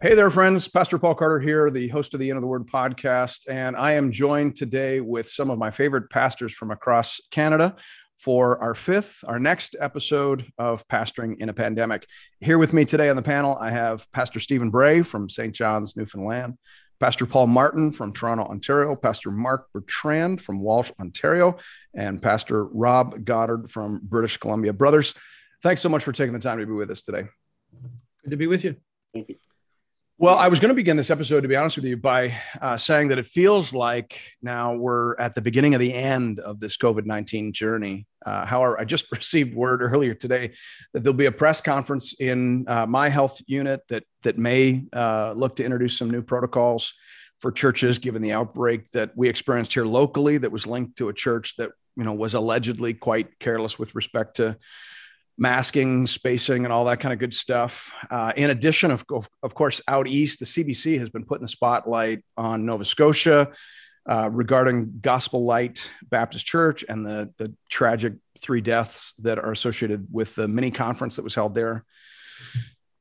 Hey there, friends. Pastor Paul Carter here, the host of the Into the Word podcast. And I am joined today with some of my favorite pastors from across Canada for our fifth, our next episode of Pastoring in a Pandemic. Here with me today on the panel, I have Pastor Stephen Bray from St. John's, Newfoundland, Pastor Paul Martin from Toronto, Ontario, Pastor Mark Bertrand from Walsh, Ontario, and Pastor Rob Goddard from British Columbia. Brothers, thanks so much for taking the time to be with us today. Good to be with you. Thank you. Well, I was going to begin this episode, to be honest with you, by uh, saying that it feels like now we're at the beginning of the end of this COVID 19 journey. Uh, however, I just received word earlier today that there'll be a press conference in uh, my health unit that, that may uh, look to introduce some new protocols for churches, given the outbreak that we experienced here locally that was linked to a church that you know was allegedly quite careless with respect to masking, spacing, and all that kind of good stuff. Uh, in addition, of, of course, out east, the CBC has been putting the spotlight on Nova Scotia uh, regarding Gospel Light Baptist Church and the, the tragic three deaths that are associated with the mini conference that was held there.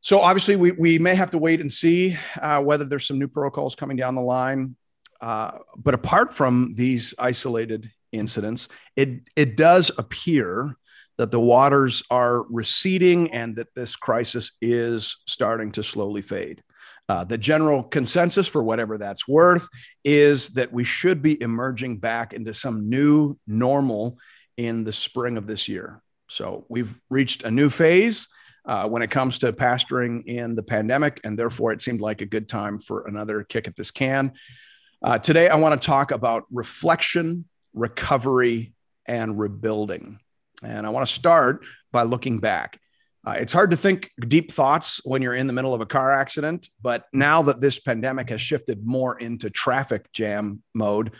So obviously, we, we may have to wait and see uh, whether there's some new protocols coming down the line. Uh, but apart from these isolated incidents, it it does appear that the waters are receding and that this crisis is starting to slowly fade. Uh, the general consensus, for whatever that's worth, is that we should be emerging back into some new normal in the spring of this year. So we've reached a new phase uh, when it comes to pastoring in the pandemic, and therefore it seemed like a good time for another kick at this can. Uh, today, I want to talk about reflection, recovery, and rebuilding. And I want to start by looking back. Uh, it's hard to think deep thoughts when you're in the middle of a car accident, but now that this pandemic has shifted more into traffic jam mode,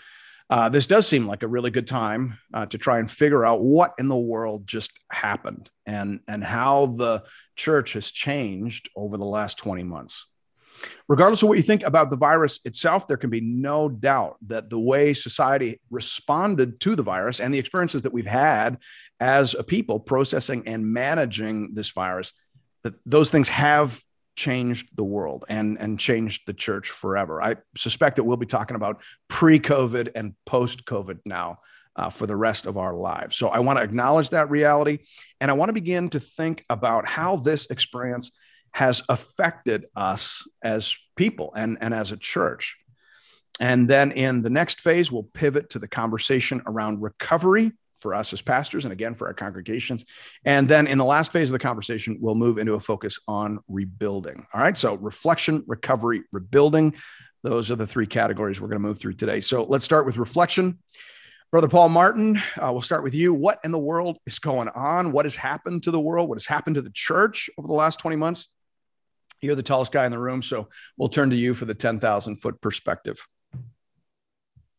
uh, this does seem like a really good time uh, to try and figure out what in the world just happened and, and how the church has changed over the last 20 months. Regardless of what you think about the virus itself, there can be no doubt that the way society responded to the virus and the experiences that we've had as a people processing and managing this virus, that those things have changed the world and, and changed the church forever. I suspect that we'll be talking about pre COVID and post COVID now. Uh, for the rest of our lives. So I want to acknowledge that reality. And I want to begin to think about how this experience has affected us as people and, and as a church. And then in the next phase, we'll pivot to the conversation around recovery for us as pastors and again for our congregations. And then in the last phase of the conversation, we'll move into a focus on rebuilding. All right. So reflection, recovery, rebuilding. Those are the three categories we're going to move through today. So let's start with reflection. Brother Paul Martin, uh, we'll start with you. What in the world is going on? What has happened to the world? What has happened to the church over the last 20 months? You're the tallest guy in the room, so we'll turn to you for the 10,000 foot perspective.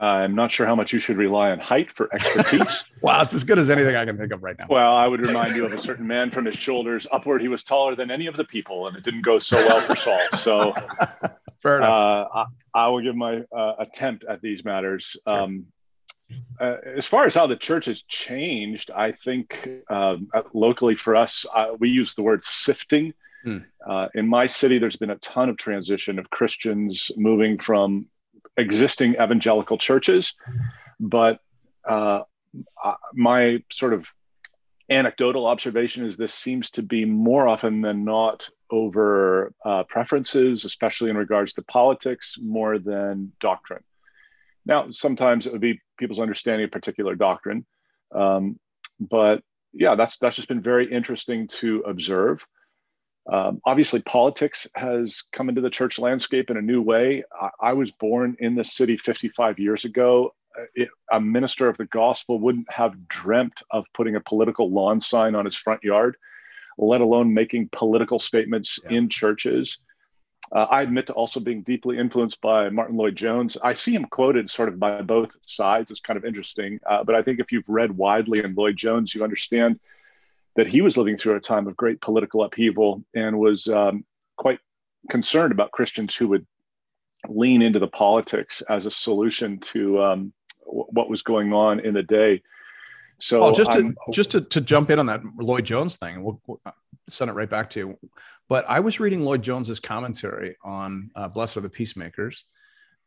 I'm not sure how much you should rely on height for expertise. wow, it's as good as anything I can think of right now. Well, I would remind you of a certain man from his shoulders upward. He was taller than any of the people, and it didn't go so well for Saul. So, fair enough. Uh, I, I, will give my uh, attempt at these matters. Um, uh, as far as how the church has changed, I think um, locally for us, uh, we use the word sifting Hmm. Uh, in my city, there's been a ton of transition of Christians moving from existing evangelical churches, but uh, my sort of anecdotal observation is this seems to be more often than not over uh, preferences, especially in regards to politics, more than doctrine. Now, sometimes it would be people's understanding of particular doctrine, um, but yeah, that's that's just been very interesting to observe. Um, obviously, politics has come into the church landscape in a new way. I, I was born in this city 55 years ago. Uh, it, a minister of the gospel wouldn't have dreamt of putting a political lawn sign on his front yard, let alone making political statements yeah. in churches. Uh, I admit to also being deeply influenced by Martyn Lloyd-Jones. I see him quoted sort of by both sides. It's kind of interesting. Uh, but I think if you've read widely in Lloyd-Jones, you understand that he was living through a time of great political upheaval and was um, quite concerned about Christians who would lean into the politics as a solution to um, w- what was going on in the day. So oh, just to I'm, just to, to jump in on that Lloyd-Jones thing, we'll, send it right back to you. But I was reading Lloyd Jones's commentary on uh, "Blessed are the Peacemakers,"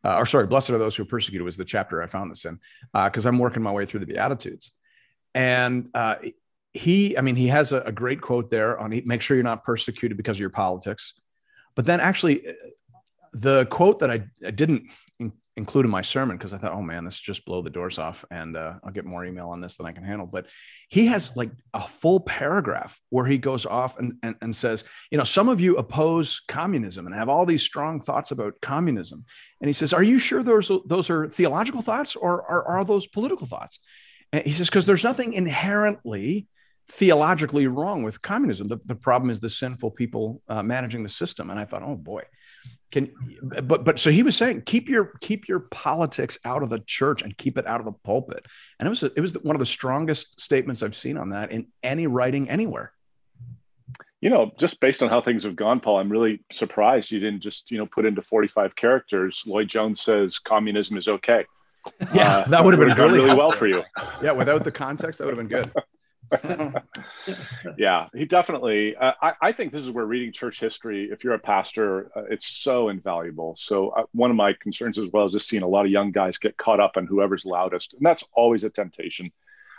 uh, or sorry, "Blessed are those who are persecuted" was the chapter I found this in because uh, I'm working my way through the Beatitudes, and uh, he, I mean, he has a, a great quote there on "Make sure you're not persecuted because of your politics," but then actually, uh, the quote that I, I didn't include in my sermon because I thought, oh man, this just blow the doors off, and uh, I'll get more email on this than I can handle. But he has like a full paragraph where he goes off and, and, and says, you know, some of you oppose communism and have all these strong thoughts about communism, and he says, are you sure those those are theological thoughts or are, are those political thoughts? And he says because there's nothing inherently theologically wrong with communism. The, the problem is the sinful people uh, managing the system. And I thought, oh boy, can but but so he was saying keep your keep your politics out of the church and keep it out of the pulpit. And it was a, it was one of the strongest statements i've seen on that in any writing anywhere. You know just based on how things have gone paul i'm really surprised you didn't just you know put into 45 characters lloyd jones says communism is okay. Yeah uh, that would have been really, really well for you. Yeah without the context that would have been good yeah, he definitely. Uh, I, I think this is where reading church history, if you're a pastor, uh, it's so invaluable. So uh, one of my concerns as well is just seeing a lot of young guys get caught up on whoever's loudest, and that's always a temptation.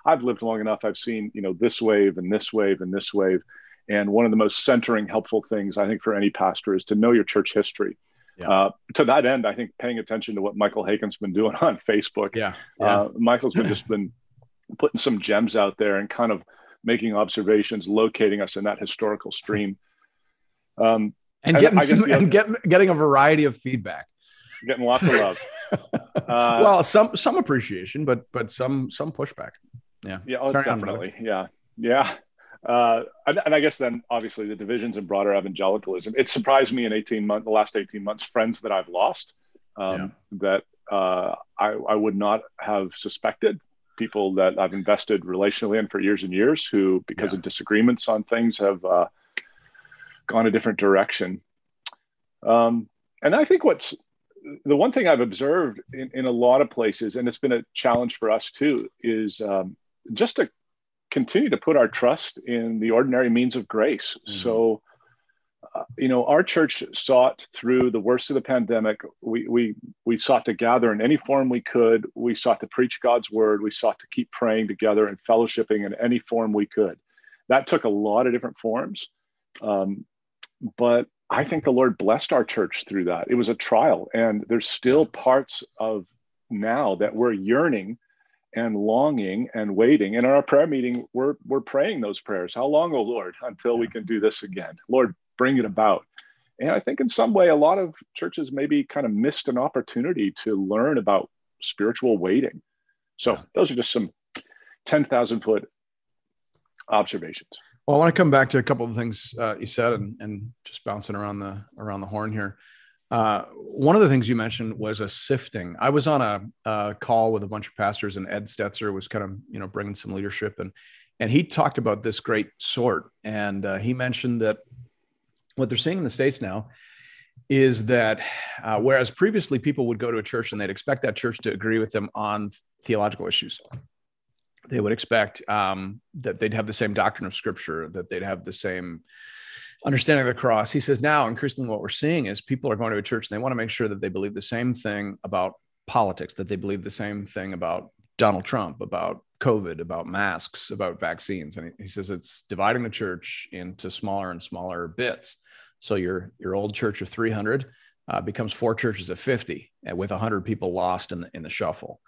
I've lived long enough. I've seen you know this wave and this wave and this wave, and one of the most centering, helpful things I think for any pastor is to know your church history. Yeah. Uh, to that end, I think paying attention to what Michael Haykin's been doing on Facebook. Yeah, yeah. Uh, Michael's been just been putting some gems out there and kind of making observations, locating us in that historical stream. Um, and, getting, some, and getting, getting a variety of feedback. Getting lots of love. uh, well, some some appreciation, but but some some pushback. Yeah. Yeah. Oh, definitely. On, yeah. Yeah. Uh, and, and, I guess then obviously the divisions in broader evangelicalism. It surprised me in 18 months, the last 18 months, friends that I've lost um, yeah. that uh, I, I would not have suspected people that I've invested relationally in for years and years who, because yeah. of disagreements on things, have uh, gone a different direction. Um, and I think what's the one thing I've observed in, in, a lot of places, and it's been a challenge for us too, is um, just to continue to put our trust in the ordinary means of grace. Mm-hmm. So, uh, you know, our church sought through the worst of the pandemic. We we we sought to gather in any form we could. We sought to preach God's word. We sought to keep praying together and fellowshipping in any form we could. That took a lot of different forms, um, but I think the Lord blessed our church through that. It was a trial, and there's still parts of now that we're yearning and longing and waiting. And in our prayer meeting, we're we're praying those prayers. How long, oh Lord, until we can do this again? Lord, bring it about. And I think in some way, a lot of churches maybe kind of missed an opportunity to learn about spiritual waiting. So those are just some 10,000 foot observations. Well, I want to come back to a couple of things uh, you said and, and just bouncing around the around the horn here. Uh, one of the things you mentioned was a sifting. I was on a, a, call with a bunch of pastors, and Ed Stetzer was kind of you know bringing some leadership, and and he talked about this great sort, and uh, he mentioned that what they're seeing in the states now is that uh, whereas previously people would go to a church and they'd expect that church to agree with them on theological issues they would expect um, that they'd have the same doctrine of scripture that they'd have the same understanding of the cross. He says now increasingly what we're seeing is people are going to a church and they want to make sure that they believe the same thing about politics that they believe the same thing about donald trump about covid about masks about vaccines and he says it's dividing the church into smaller and smaller bits so your your old church of 300 uh, becomes four churches of 50, and with 100 people lost in the in the shuffle.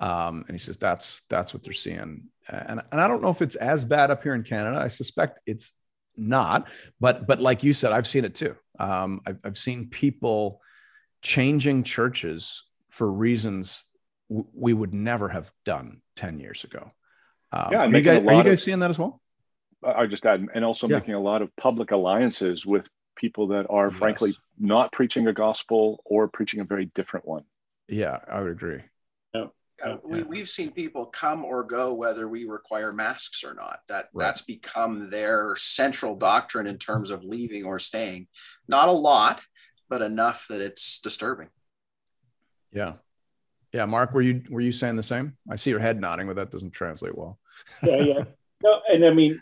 Um, and he says that's that's what they're seeing. And and I don't know if it's as bad up here in Canada. I suspect it's not, but but like you said, I've seen it too. Um, I've, I've seen people changing churches for reasons w- we would never have done 10 years ago. Um, yeah, are you, guys, are you guys of, seeing that as well? I just add, and also yeah. making a lot of public alliances with people that are yes. frankly not preaching a gospel or preaching a very different one. Yeah, I would agree. Yeah. Uh, we, we've seen people come or go whether we require masks or not. That right. that's become their central doctrine in terms of leaving or staying. Not a lot, but enough that it's disturbing. Yeah, yeah. Mark, were you were you saying the same? I see your head nodding, but that doesn't translate well. yeah, yeah. No, and I mean,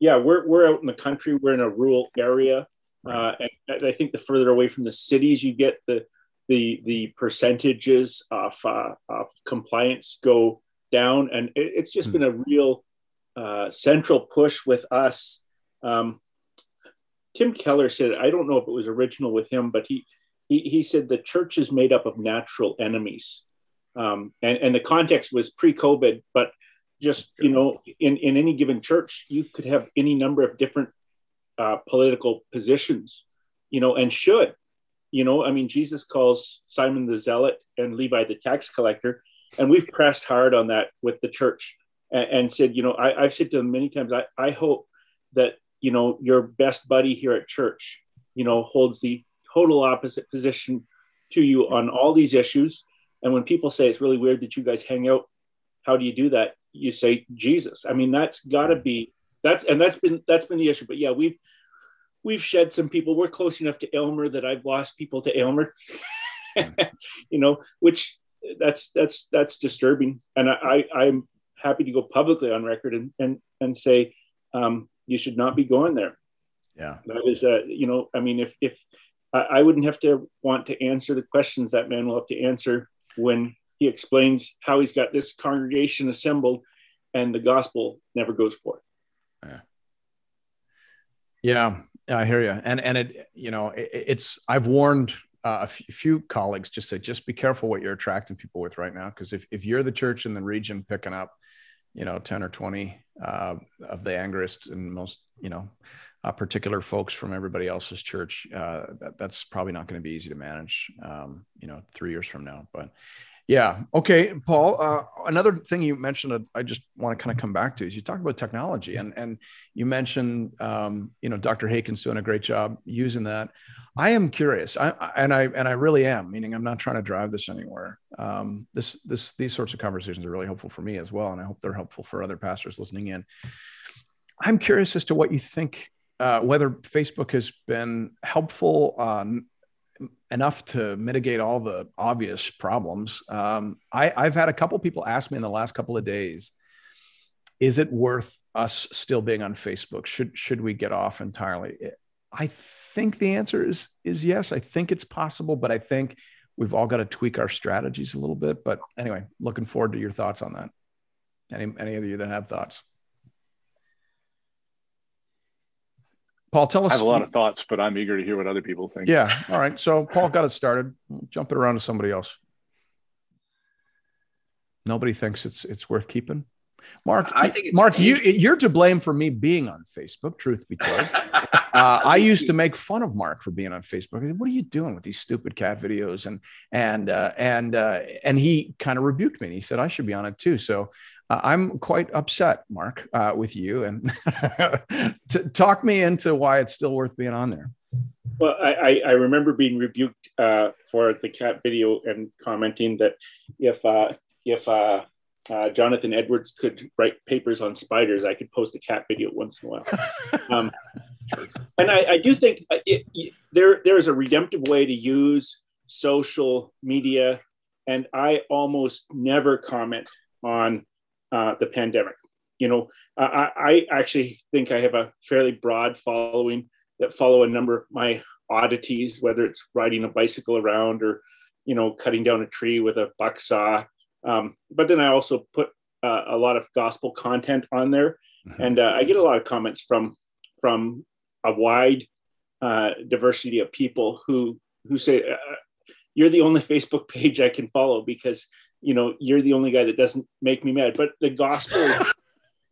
yeah, we're we're out in the country. We're in a rural area, uh, and I think the further away from the cities you get, the the the percentages of, uh, of compliance go down, and it, it's just mm-hmm. been a real uh, central push with us. Um, Tim Keller said, I don't know if it was original with him, but he he, he said the church is made up of natural enemies, um, and and the context was pre-COVID, but just you know, in in any given church, you could have any number of different uh, political positions, you know, and should you know, I mean, Jesus calls Simon the Zealot and Levi the tax collector, and we've pressed hard on that with the church and, and said, you know, I, have said to them many times, I, I hope that, you know, your best buddy here at church, you know, holds the total opposite position to you on all these issues. And when people say it's really weird that you guys hang out, how do you do that? You say Jesus. I mean, that's got to be that's and that's been that's been the issue. But yeah, we've we've shed some people. We're close enough to Aylmer that I've lost people to Aylmer. you know, which that's that's that's disturbing. And I, I am happy to go publicly on record and and and say um, you should not be going there. Yeah, that is uh, you know, I mean, if if I, I wouldn't have to want to answer the questions that man will have to answer when he explains how he's got this congregation assembled and the gospel never goes forth. Yeah. Yeah, I hear you. And and it you know it, it's I've warned uh, a few colleagues just say just be careful what you're attracting people with right now because if if you're the church in the region picking up you know 10 or 20 uh, of the angriest and most you know uh, particular folks from everybody else's church uh, that, that's probably not going to be easy to manage um, you know three years from now but yeah. Okay, Paul. Uh, another thing you mentioned, uh, I just want to kind of come back to is you talked about technology, and and you mentioned, um, you know, Dr. Haykin's doing a great job using that. I am curious, I, and I and I really am. Meaning, I'm not trying to drive this anywhere. Um, this this these sorts of conversations are really helpful for me as well, and I hope they're helpful for other pastors listening in. I'm curious as to what you think uh, whether Facebook has been helpful, um, enough to mitigate all the obvious problems. Um, I, I've had a couple people ask me in the last couple of days, is it worth us still being on Facebook? Should should we get off entirely? I think the answer is is yes. I think it's possible, but I think we've all got to tweak our strategies a little bit. But anyway, looking forward to your thoughts on that. Any any of you that have thoughts? Paul, tell us. I have a lot of thoughts, but I'm eager to hear what other people think. Yeah. All right. So Paul got it started. Jump it around to somebody else. Nobody thinks it's it's worth keeping. Mark, I think Mark, you you're to blame for me being on Facebook. Truth be told, uh, I used to make fun of Mark for being on Facebook. Said, what are you doing with these stupid cat videos? And and uh, and uh, and he kind of rebuked me. And he said I should be on it too. So uh, I'm quite upset, Mark, uh, with you, and to talk me into why it's still worth being on there. Well, I, I remember being rebuked uh, for the cat video and commenting that if uh, if uh, uh, Jonathan Edwards could write papers on spiders, I could post a cat video once in a while. Um, and I, I, do think it, it, there there is a redemptive way to use social media, and I almost never comment on uh, the pandemic. You know, I, I actually think I have a fairly broad following that follow a number of my oddities, whether it's riding a bicycle around or, you know, cutting down a tree with a buck saw. Um, but then I also put uh, a lot of gospel content on there, mm-hmm. and uh, I get a lot of comments from from a wide uh, diversity of people who who say, uh, "You're the only Facebook page I can follow because you know you're the only guy that doesn't make me mad but the gospel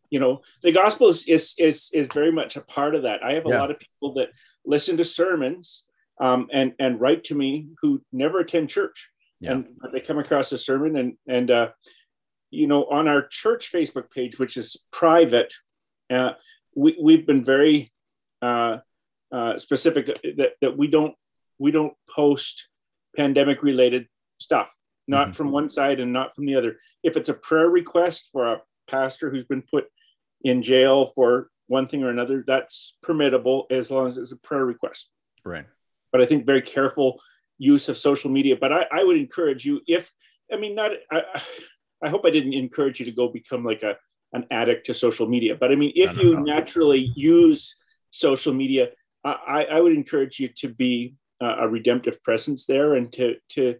you know the gospel is is is, is very much a part of that i have a yeah. lot of people that listen to sermons um, and and write to me who never attend church yeah. and they come across a sermon and and uh, you know on our church facebook page which is private uh, we, we've been very uh, uh, specific that, that we don't we don't post pandemic related stuff not mm-hmm. from one side and not from the other. If it's a prayer request for a pastor who's been put in jail for one thing or another, that's permittable as long as it's a prayer request. Right. But I think very careful use of social media. But I, I would encourage you if I mean not I, I hope I didn't encourage you to go become like a an addict to social media. But I mean, if no, no, you no. naturally use social media, I, I would encourage you to be a redemptive presence there and to to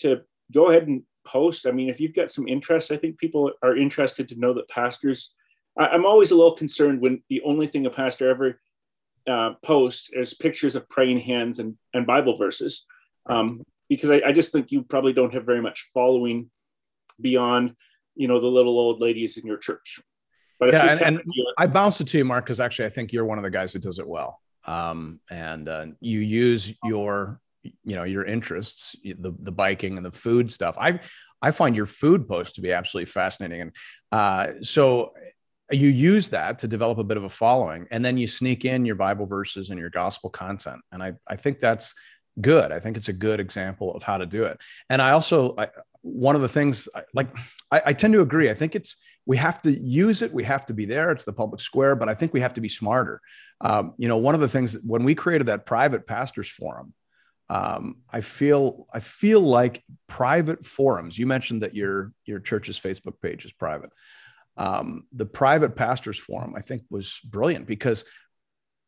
to go ahead and post. I mean, if you've got some interest, I think people are interested to know that pastors. I, am always a little concerned when the only thing a pastor ever uh, posts is pictures of praying hands and, and Bible verses, um, because I, I just think you probably don't have very much following beyond, you know, the little old ladies in your church. But yeah, and, and I bounce it to you, Mark, because actually I think you're one of the guys who does it well. Um, and uh, you use your you know your interests the the biking and the food stuff. I i find your food post to be absolutely fascinating. And uh, so you use that to develop a bit of a following and then you sneak in your bible verses and your gospel content. And i i think that's good. I think it's a good example of how to do it. And i also I, one of the things like I, I tend to agree. I think it's we have to use it. We have to be there. It's the public square but i think we have to be smarter. Um, you know one of the things when we created that private pastors forum um, I feel I feel like private forums. You mentioned that your your church's Facebook page is private. Um, the private pastors forum I think was brilliant because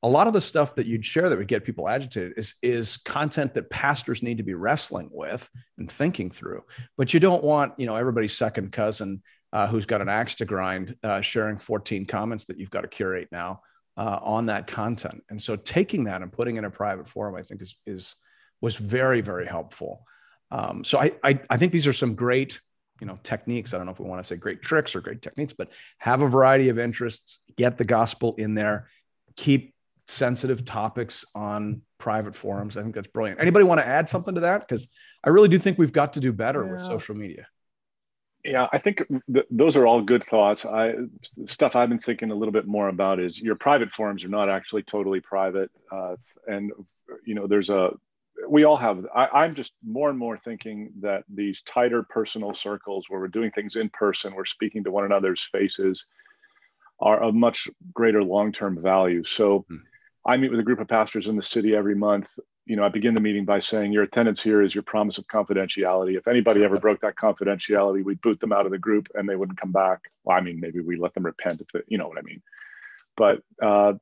a lot of the stuff that you'd share that would get people agitated is is content that pastors need to be wrestling with and thinking through. But you don't want you know everybody's second cousin uh, who's got an axe to grind uh, sharing 14 comments that you've got to curate now uh, on that content. And so taking that and putting in a private forum I think is is was very, very helpful. Um, so I, I, I think these are some great, you know, techniques. I don't know if we want to say great tricks or great techniques, but have a variety of interests, get the gospel in there, keep sensitive topics on private forums. I think that's brilliant. Anybody want to add something to that? Because I really do think we've got to do better yeah. with social media. Yeah, I think th- those are all good thoughts. I stuff I've been thinking a little bit more about is your private forums are not actually totally private, uh, and you know there's a we all have I, am just more and more thinking that these tighter personal circles where we're doing things in person we're speaking to one another's faces are of much greater long-term value. So hmm. i meet with a group of pastors in the city every month. You know i begin the meeting by saying your attendance here is your promise of confidentiality. If anybody ever broke that confidentiality we'd boot them out of the group and they wouldn't come back. Well i mean maybe we let them repent if it, you know what i mean. But uh,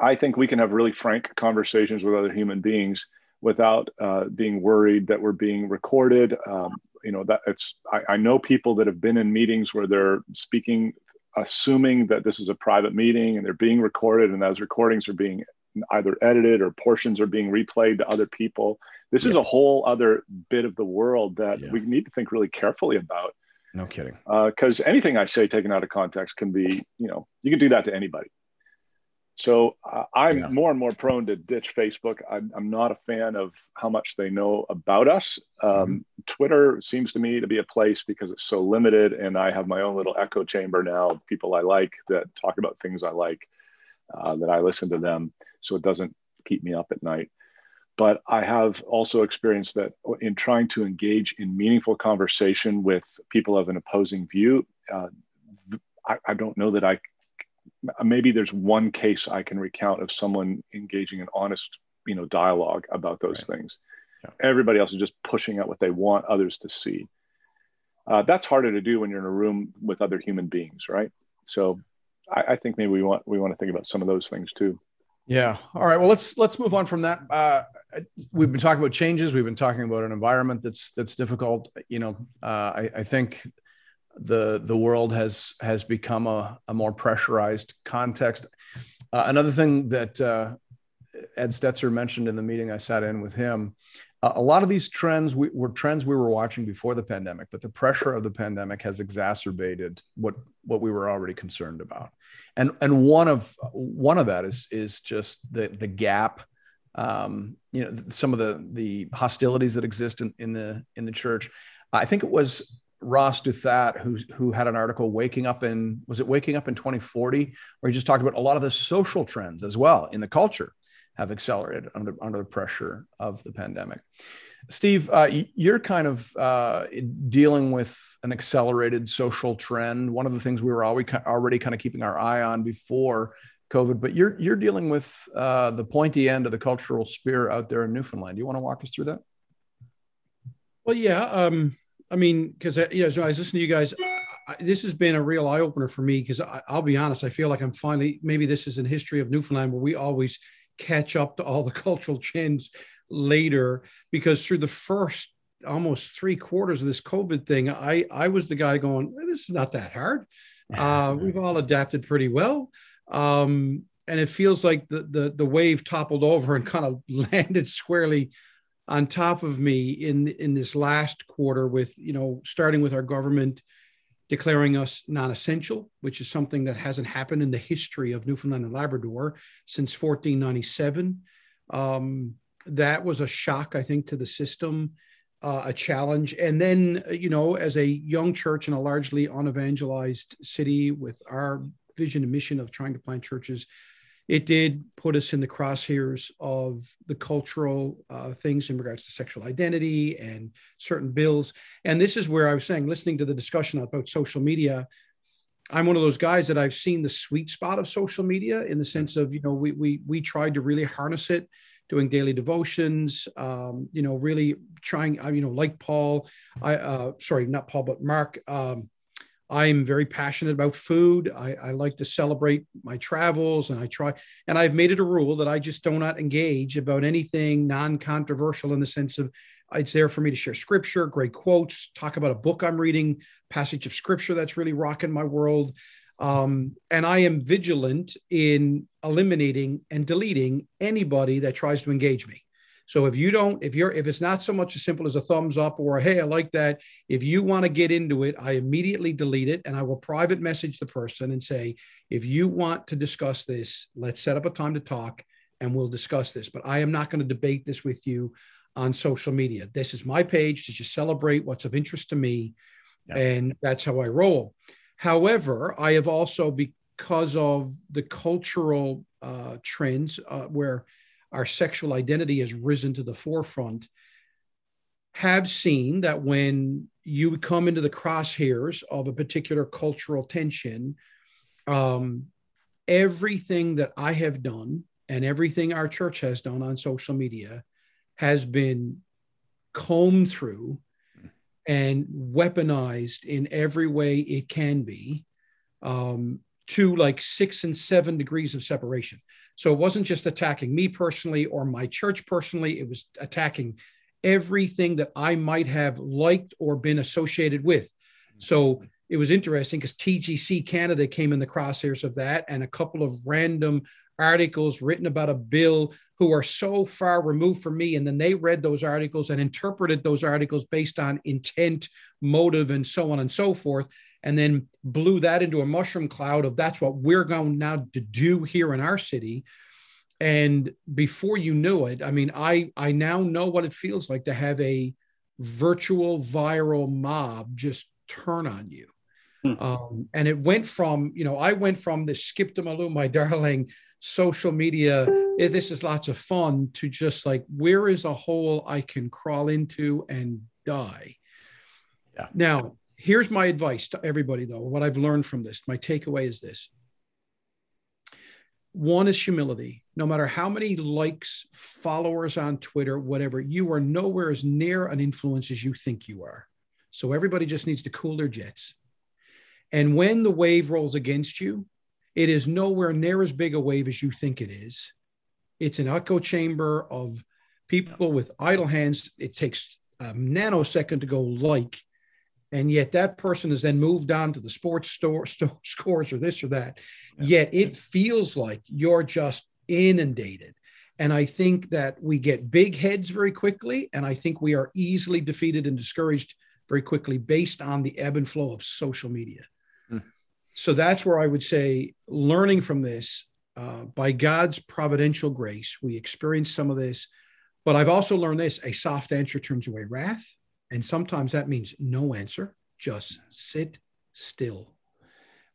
i think we can have really frank conversations with other human beings without uh, being worried that we're being recorded. Um, you know that it's I, I, know people that have been in meetings where they're speaking assuming that this is a private meeting and they're being recorded and those recordings are being either edited or portions are being replayed to other people this yeah. is a whole other bit of the world that yeah. we need to think really carefully about no kidding because uh, anything i say taken out of context can be you know you can do that to anybody so uh, I'm yeah. more and more prone to ditch Facebook. I'm, I'm, not a fan of how much they know about us. Um, mm-hmm. Twitter seems to me to be a place because it's so limited, and I have my own little echo chamber now of people I like that talk about things I like, uh, that I listen to them, so it doesn't keep me up at night. But I have also experienced that in trying to engage in meaningful conversation with people of an opposing view, uh, I, I don't know that I maybe there's one case I can recount of someone engaging in honest, you know, dialogue about those right. things. Yeah. Everybody else is just pushing out what they want others to see. Uh, that's harder to do when you're in a room with other human beings, right? So, I, I, think maybe we want we want to think about some of those things too. Yeah. All right. Well, let's let's move on from that. Uh, we've been talking about changes. We've been talking about an environment that's that's difficult. You know, uh, I, I think the the world has has become a, a more pressurized context. Uh, another thing that uh, Ed Stetzer mentioned in the meeting I sat in with him, uh, a lot of these trends we, were trends we were watching before the pandemic, but the pressure of the pandemic has exacerbated what what we were already concerned about. And and one of one of that is is just the the gap um, you know some of the the hostilities that exist in, in the in the church. I think it was Ross Douthat, who who had an article waking up in was it waking up in 2040, where he just talked about a lot of the social trends as well in the culture have accelerated under under the pressure of the pandemic. Steve, uh, you're kind of uh, dealing with an accelerated social trend. One of the things we were always already kind of keeping our eye on before COVID, but you're you're dealing with uh, the pointy end of the cultural spear out there in Newfoundland. Do you want to walk us through that? Well, yeah. Um, I mean, because uh, you know, so I was listening to you guys. this has been a real eye opener for me because I'll be honest, I feel like I'm finally maybe this is in history of Newfoundland where we always catch up to all the cultural trends later because through the first almost three quarters of this COVID thing, I I was the guy going, this is not that hard. Uh, we've all adapted pretty well. Um, and it feels like the, the the wave toppled over and kind of landed squarely on top of me in in this last quarter with you know starting with our government declaring us non-essential which is something that hasn't happened in the history of newfoundland and labrador since 1497 um, that was a shock i think to the system uh, a challenge. And then you know as a young church in a largely unevangelized city with our vision and mission of trying to plant churches it did put us in the crosshairs of the cultural uh, things in regards to sexual identity and certain bills. And this is where I was saying, listening to the discussion about social media, I'm one of those guys that I've seen the sweet spot of social media in the sense of, you know, we we we tried to really harness it, doing daily devotions, um, you know, really trying, uh, you know, like Paul, I uh, sorry, not Paul, but Mark. Um, I'm very passionate about food. I, I, like to celebrate my travels and I try, and I've made it a rule that I just do not engage about anything non controversial in the sense of it's there for me to share scripture, great quotes, talk about a book I'm reading, passage of scripture that's really rocking my world. Um, and I am vigilant in eliminating and deleting anybody that tries to engage me. So if you don't, if you're, if it's not so much as simple as a thumbs up or hey, I like that. If you want to get into it, I immediately delete it and I will private message the person and say, if you want to discuss this, let's set up a time to talk and we'll discuss this. But I am not going to debate this with you on social media. This is my page to just celebrate what's of interest to me. Yeah. And that's how I roll. However, I have also, because of the cultural uh, trends uh, where our sexual identity has risen to the forefront have seen that when you come into the crosshairs of a particular cultural tension, um, everything that I have done and everything our church has done on social media has been combed through and weaponized in every way it can be. Um, to like six and seven degrees of separation. So it wasn't just attacking me personally or my church personally, it was attacking everything that I might have liked or been associated with. So it was interesting because TGC Canada came in the crosshairs of that, and a couple of random articles written about a bill who are so far removed from me. And then they read those articles and interpreted those articles based on intent, motive, and so on and so forth and then blew that into a mushroom cloud of that's what we're going now to do here in our city and before you knew it i mean i i now know what it feels like to have a virtual viral mob just turn on you hmm. um, and it went from you know i went from this skip to malou my darling social media this is lots of fun to just like where is a hole i can crawl into and die yeah. now here's my advice to everybody, though. What I've learned from this, my takeaway is this one is humility. No matter how many likes, followers on Twitter, whatever, you are nowhere as near an influence as you think you are. So everybody just needs to cool their jets. And when the wave rolls against you, it is nowhere near as big a wave as you think it is. It's an echo chamber of people with idle hands. It takes a nanosecond to go like, and yet that person has then moved on to the sports store, store scores or this or that yeah. yet it feels like you're just inundated and i think that we get big heads very quickly and i think we are easily defeated and discouraged very quickly based on the ebb and flow of social media mm. so that's where i would say learning from this uh, by god's providential grace we experience some of this but i've also learned this a soft answer turns away wrath and sometimes that means no answer, just sit still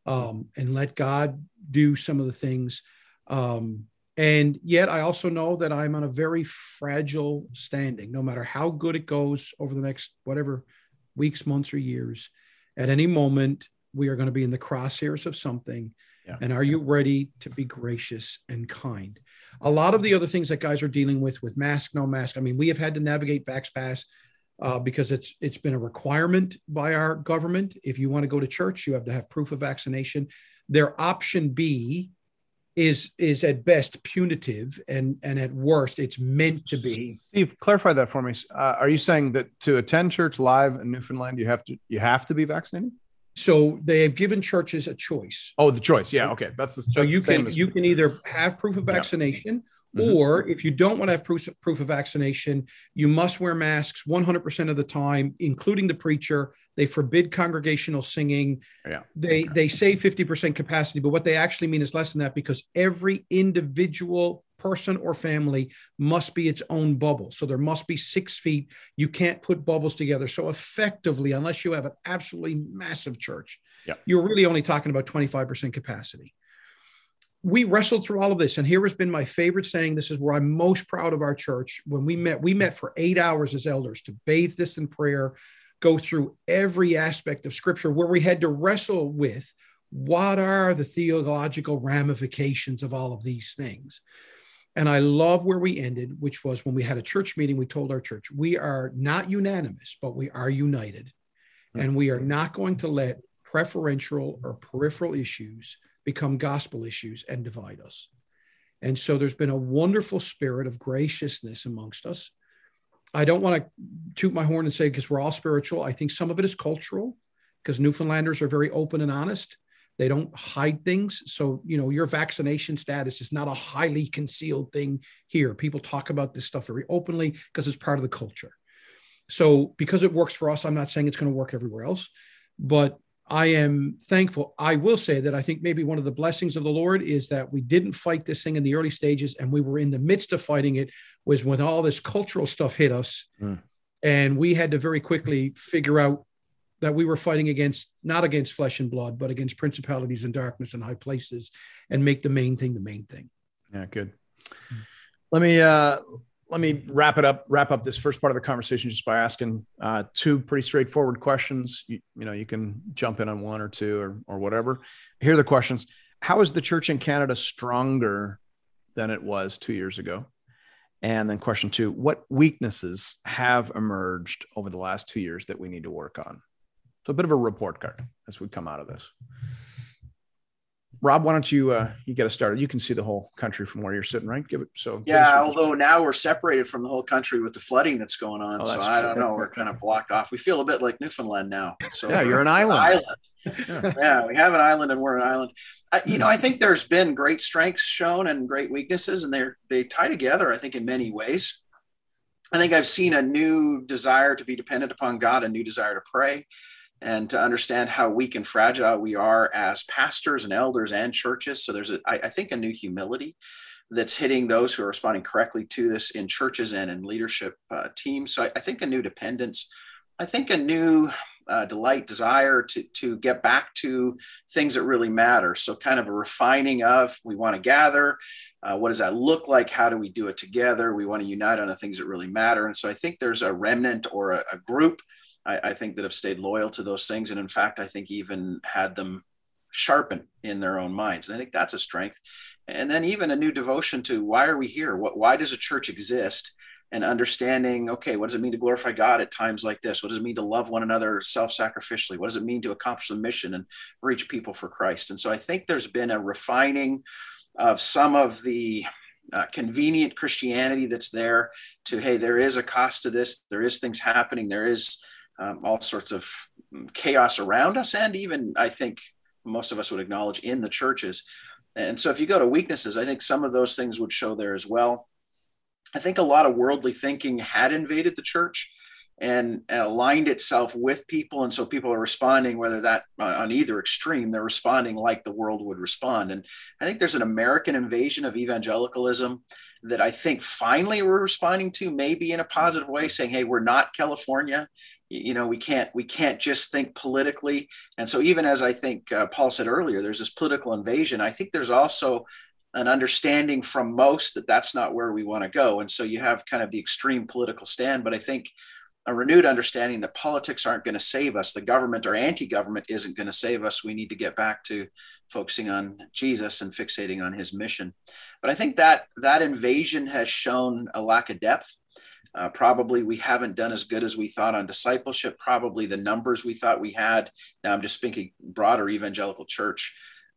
um, and let God do some of the things. Um, and yet, I also know that I'm on a very fragile standing, no matter how good it goes over the next whatever weeks, months, or years. At any moment, we are going to be in the crosshairs of something. Yeah. And are you ready to be gracious and kind? A lot of the other things that guys are dealing with, with mask, no mask. I mean, we have had to navigate VaxPass uh, because it's it's been a requirement by our government. If you want to go to church, you have to have proof of vaccination. Their option B is is at best punitive and and at worst it's meant to be. Steve clarify that for me. Uh, are you saying that to attend church live in newfoundland you have to you have to be vaccinated? So they have given churches a choice. Oh the choice. Yeah okay. That's the so that's you the can you can either have proof of vaccination Yeah. Mhm. or if you don't want to have proof, proof of vaccination you must wear masks 100% of the time including the preacher. They forbid congregational singing. Yeah. they they say 50% capacity but what they actually mean is less than that because every individual person or family must be its own bubble. So there must be six feet. You can't put bubbles together. So effectively unless you have an absolutely massive church Yeah. you're really only talking about 25% capacity we wrestled through all of this and here has been my favorite saying this is where i'm most proud of our church when we met we met for eight hours as elders to bathe this in prayer go through every aspect of scripture where we had to wrestle with what are the theological ramifications of all of these things. And i love where we ended which was when we had a church meeting we told our church we are not unanimous but we are united. Hmm. And we are not going to let preferential or peripheral issues become gospel issues and divide us. And so there's been a wonderful spirit of graciousness amongst us. I don't want to toot my horn and say because we're all spiritual. I think some of it is cultural because Newfoundlanders are very open and honest. They don't hide things. So, you know, your vaccination status is not a highly concealed thing here. People talk about this stuff very openly because it's part of the culture. So, because it works for us, I'm not saying it's going to work everywhere else, but I am thankful. I will say that I think maybe one of the blessings of the Lord is that we didn't fight this thing in the early stages and we were in the midst of fighting it was when all this cultural stuff hit us. Mm. And we had to very quickly figure out that we were fighting against, not against flesh and blood, but against principalities and darkness and high places and make the main thing the main thing. Yeah, good. Let me uh let me wrap it up, wrap up this first part of the conversation just by asking uh, two pretty straightforward questions. You, you know, you can jump in on one or two or or whatever. Here are the questions. How is the church in Canada stronger than it was two years ago? And then question two, what weaknesses have emerged over the last two years that we need to work on? So a bit of a report card as we come out of this. Rob, why don't you uh, you get us started? You can see the whole country from where you're sitting, right? Give it so. Yeah, although now we're separated from the whole country with the flooding that's going on, Oh, so that's I don't know. We're kind of blocked off. We feel a bit like Newfoundland now. So yeah, you're an island. island. Yeah. yeah, we have an island and we're an island. I, you know, I think there's been great strengths shown and great weaknesses, and they they tie together. I think in many ways. I think I've seen a new desire to be dependent upon God, a new desire to pray, and to understand how weak and fragile we are as pastors and elders and churches. So there's, a, I, I think, a new humility that's hitting those who are responding correctly to this in churches and in leadership uh, teams. So I, I think a new dependence. I think a new uh, delight, desire to to get back to things that really matter. So kind of a refining of we want to gather. Uh, what does that look like? How do we do it together? We want to unite on the things that really matter. And so I think there's a remnant or a, a group, I, I think, that have stayed loyal to those things. And in fact, I think even had them sharpen in their own minds. And I think that's a strength. And then even a new devotion to why are we here? What, why does a church exist? And understanding, okay, what does it mean to glorify God at times like this? What does it mean to love one another self sacrificially? What does it mean to accomplish the mission and reach people for Christ? And so I think there's been a refining of some of the uh, convenient Christianity that's there to, hey, there is a cost to this, there is things happening, there is um, all sorts of chaos around us, and even I think most of us would acknowledge in the churches. And so if you go to weaknesses, I think some of those things would show there as well. I think a lot of worldly thinking had invaded the church and aligned itself with people. And so people are responding, whether that uh, on either extreme, they're responding like the world would respond. And I think there's an American invasion of evangelicalism that I think finally we're responding to, maybe in a positive way, saying, hey, we're not California. You know, we can't we can't just think politically. And so even as I think uh, Paul said earlier, there's this political invasion. I think there's also an understanding from most that that's not where we want to go. And so you have kind of the extreme political stand, but I think a renewed understanding that politics aren't going to save us. The government or anti government isn't going to save us. We need to get back to focusing on Jesus and fixating on his mission. But I think that that invasion has shown a lack of depth. Uh, probably we haven't done as good as we thought on discipleship. Probably the numbers we thought we had, now I'm just thinking broader evangelical church,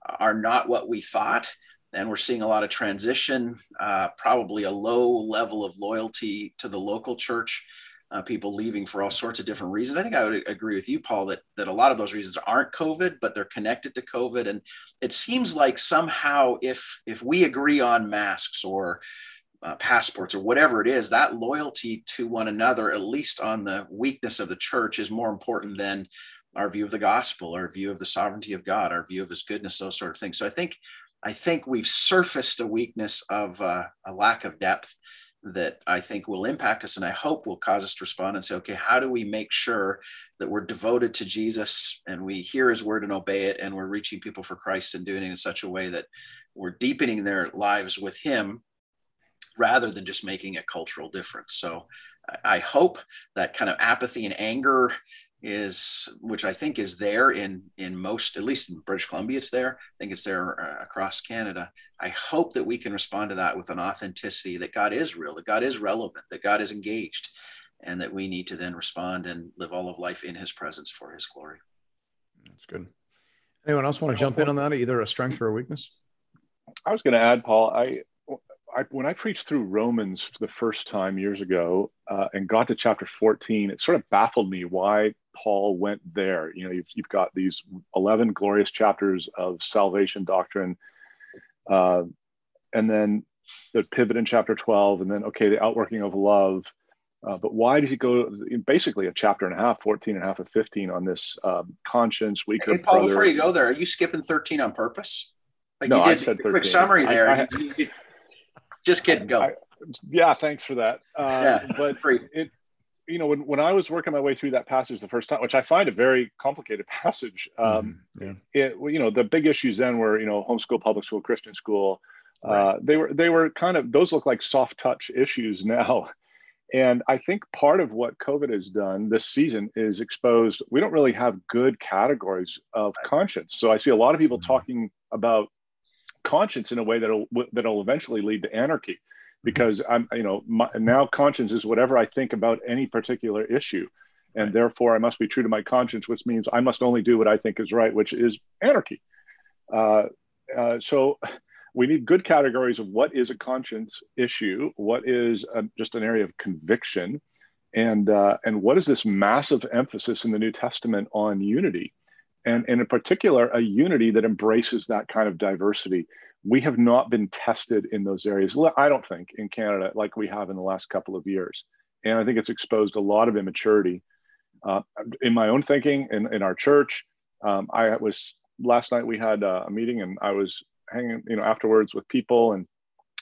uh, are not what we thought. And we're seeing a lot of transition, uh, probably a low level of loyalty to the local church. Uh, people leaving for all sorts of different reasons. I think I would agree with you, Paul, that that a lot of those reasons aren't COVID, but they're connected to COVID. And it seems like somehow, if if we agree on masks or uh, passports or whatever it is, that loyalty to one another, at least on the weakness of the church, is more important than our view of the gospel, our view of the sovereignty of God, our view of His goodness, those sort of things. So I think, I think we've surfaced a weakness of uh, a lack of depth that I think will impact us, and I hope will cause us to respond and say, okay, how do we make sure that we're devoted to Jesus and we hear His word and obey it, and we're reaching people for Christ and doing it in such a way that we're deepening their lives with Him rather than just making a cultural difference. So I hope that kind of apathy and anger is which I think is there in in most at least in British Columbia it's there. I think it's there uh, across Canada. I hope that we can respond to that with an authenticity that God is real that God is relevant that God is engaged and that we need to then respond and live all of life in his presence for his glory. That's good. Anyone else want to jump in on that either a strength or a weakness? I was going to add Paul I I, when I preached through Romans for the first time years ago uh, and got to chapter 14, it sort of baffled me why Paul went there. You know, you've, you've got these 11 glorious chapters of salvation doctrine, uh, and then the pivot in chapter 12, and then, okay, the outworking of love. Uh, but why does he go basically a chapter and a half, 14 and a half of 15 on this um, conscience, weaker hey, Paul, brother. before you go there, are you skipping 13 on purpose? Like no, you did I said 13. quick summary there. I, I, just kidding. Go. I, yeah, thanks for that. Uh, yeah, but free. it, you know, when, when I was working my way through that passage the first time, which I find a very complicated passage, um, mm, yeah. it, you know, the big issues then were, you know, homeschool, public school, Christian school. Uh, right. Uh, they were they were kind of those look like soft touch issues now. And I think part of what COVID has done this season is exposed. We don't really have good categories of conscience. So I see a lot of people mm-hmm. talking about conscience in a way that'll that'll eventually lead to anarchy. Mm-hmm. because i'm you know my, now conscience is whatever i think about any particular issue. And therefore i must be true to my conscience which means i must only do what i think is right which is anarchy. Uh, uh, so we need good categories of what is a conscience issue what is a, just an area of conviction and uh, and what is this massive emphasis in the new testament on unity and, and in particular, a unity that embraces that kind of diversity. We have not been tested in those areas, I don't think, in Canada like we have in the last couple of years. And I think it's exposed a lot of immaturity uh, in my own thinking, in, in our church. Um, I was last night we had a meeting and I was hanging, you know, afterwards with people and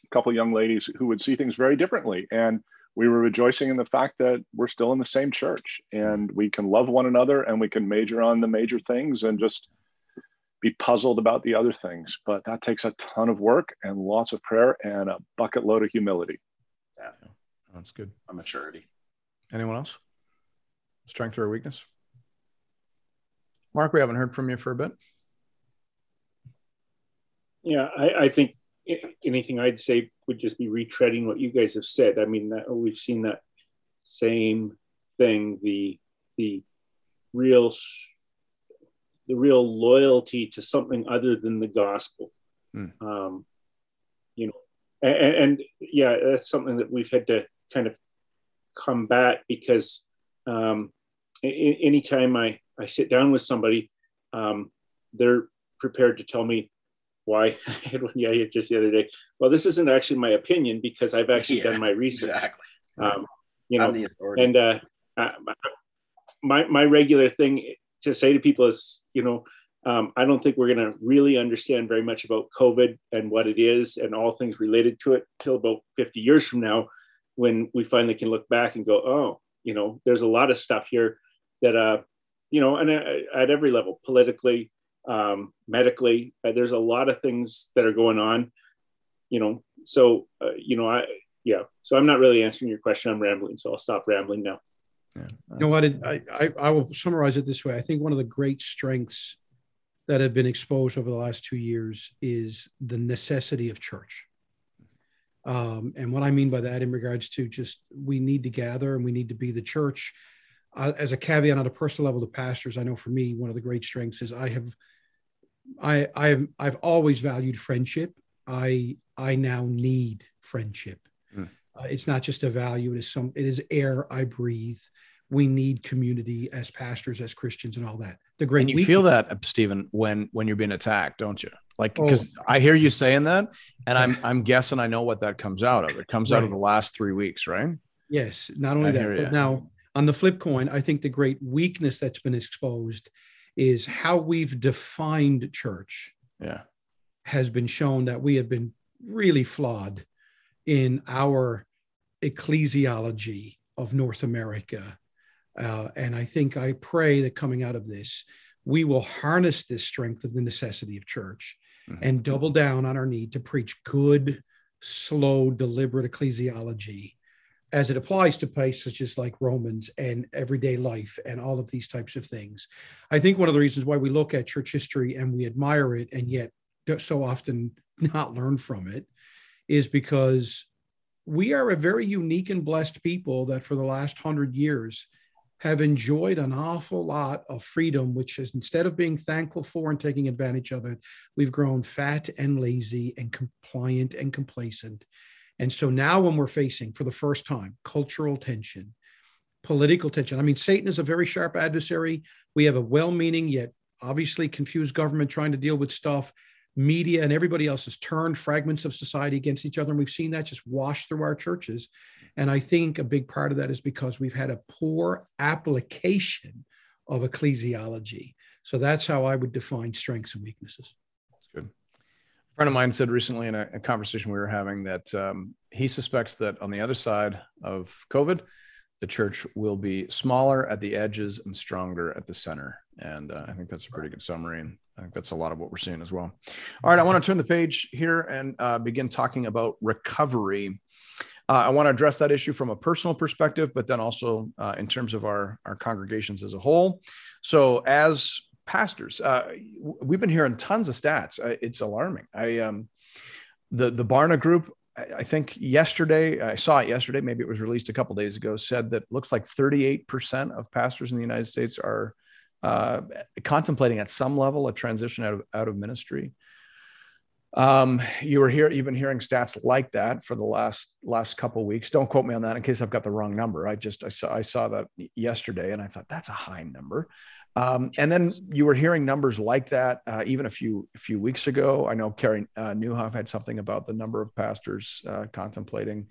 a couple young ladies who would see things very differently. And we were rejoicing in the fact that we're still in the same church and we can love one another and we can major on the major things and just be puzzled about the other things. But that takes a ton of work and lots of prayer and a bucket load of humility. Yeah, that's good. A maturity. Anyone else? Strength or weakness? Mark, we haven't heard from you for a bit. Yeah, I, I think anything I'd say would just be retreading what you guys have said. I mean, that, we've seen that same thing the the real the real loyalty to something other than the gospel. Mm. Um, you know, and, and, yeah, that's something that we've had to kind of combat because um, anytime I I sit down with somebody, um, they're prepared to tell me why I had one yeah just the other day. Well, this isn't actually my opinion because I've actually yeah, done my research. Exactly. Um, you know, and uh, uh, my my regular thing to say to people is, you know, um, I don't think we're going to really understand very much about COVID and what it is and all things related to it till about 50 years from now, when we finally can look back and go, oh, you know, there's a lot of stuff here that, uh, you know, and uh, at every level, politically, um, medically. Uh, there's a lot of things that are going on, you know. So, uh, you know, I yeah. So I'm not really answering your question. I'm rambling, so I'll stop rambling now. Yeah, you know what? I, I I will summarize it this way. I think one of the great strengths that have been exposed over the last two years is the necessity of church. Um, and what I mean by that, in regards to just we need to gather and we need to be the church. Uh, as a caveat on a personal level to pastors, I know for me one of the great strengths is I have, I I've I've always valued friendship. I I now need friendship. Mm. Uh, it's not just a value; it is some. It is air I breathe we need community as pastors, as Christians, and all that. The great. And you feel that, Stephen, when when you're being attacked, don't you? Like because oh. I hear you saying that, and I'm I'm guessing I know what that comes out of. It comes right. out of the last three weeks, right? Yes. Not only I that, but now on the flip coin, I think the great weakness that's been exposed is how we've defined church. Yeah. Has been shown that we have been really flawed in our ecclesiology of North America uh, and I think I pray that coming out of this, we will harness this strength of the necessity of church mm-hmm. and double down on our need to preach good, slow, deliberate ecclesiology as it applies to passages like Romans and everyday life and all of these types of things. I think one of the reasons why we look at church history and we admire it and yet so often not learn from it is because we are a very unique and blessed people that for the last hundred years have enjoyed an awful lot of freedom, which is instead of being thankful for and taking advantage of it, we've grown fat and lazy and compliant and complacent. And so now, when we're facing for the first time cultural tension, political tension, I mean, Satan is a very sharp adversary. We have a well meaning, yet obviously confused government trying to deal with stuff. Media and everybody else has turned fragments of society against each other. And we've seen that just wash through our churches. And I think a big part of that is because we've had a poor application of ecclesiology. So that's how I would define strengths and weaknesses. A friend of mine said recently in a, a conversation we were having that um, he suspects that on the other side of COVID, the church will be smaller at the edges and stronger at the center. And uh, I think that's a pretty good summary. And I think that's a lot of what we're seeing as well. All right, I want to turn the page here and uh, begin talking about recovery. Uh, I want to address that issue from a personal perspective, but then also uh, in terms of our, our congregations as a whole. So, as pastors, uh, we've been hearing tons of stats. it's alarming. I um, the the Barna Group. I think yesterday, I saw it yesterday, maybe it was released a couple days ago, said that looks like 38% of pastors in the United States are uh, contemplating at some level a transition out of, out of ministry. Um, you were here, you've been hearing stats like that for the last last couple weeks. Don't quote me on that in case I've got the wrong number. I just I saw I saw that yesterday and I thought that's a high number. Um, and then you were hearing numbers like that uh, even a few a few weeks ago. I know Carey uh, Nieuwhof had something about the number of pastors uh, contemplating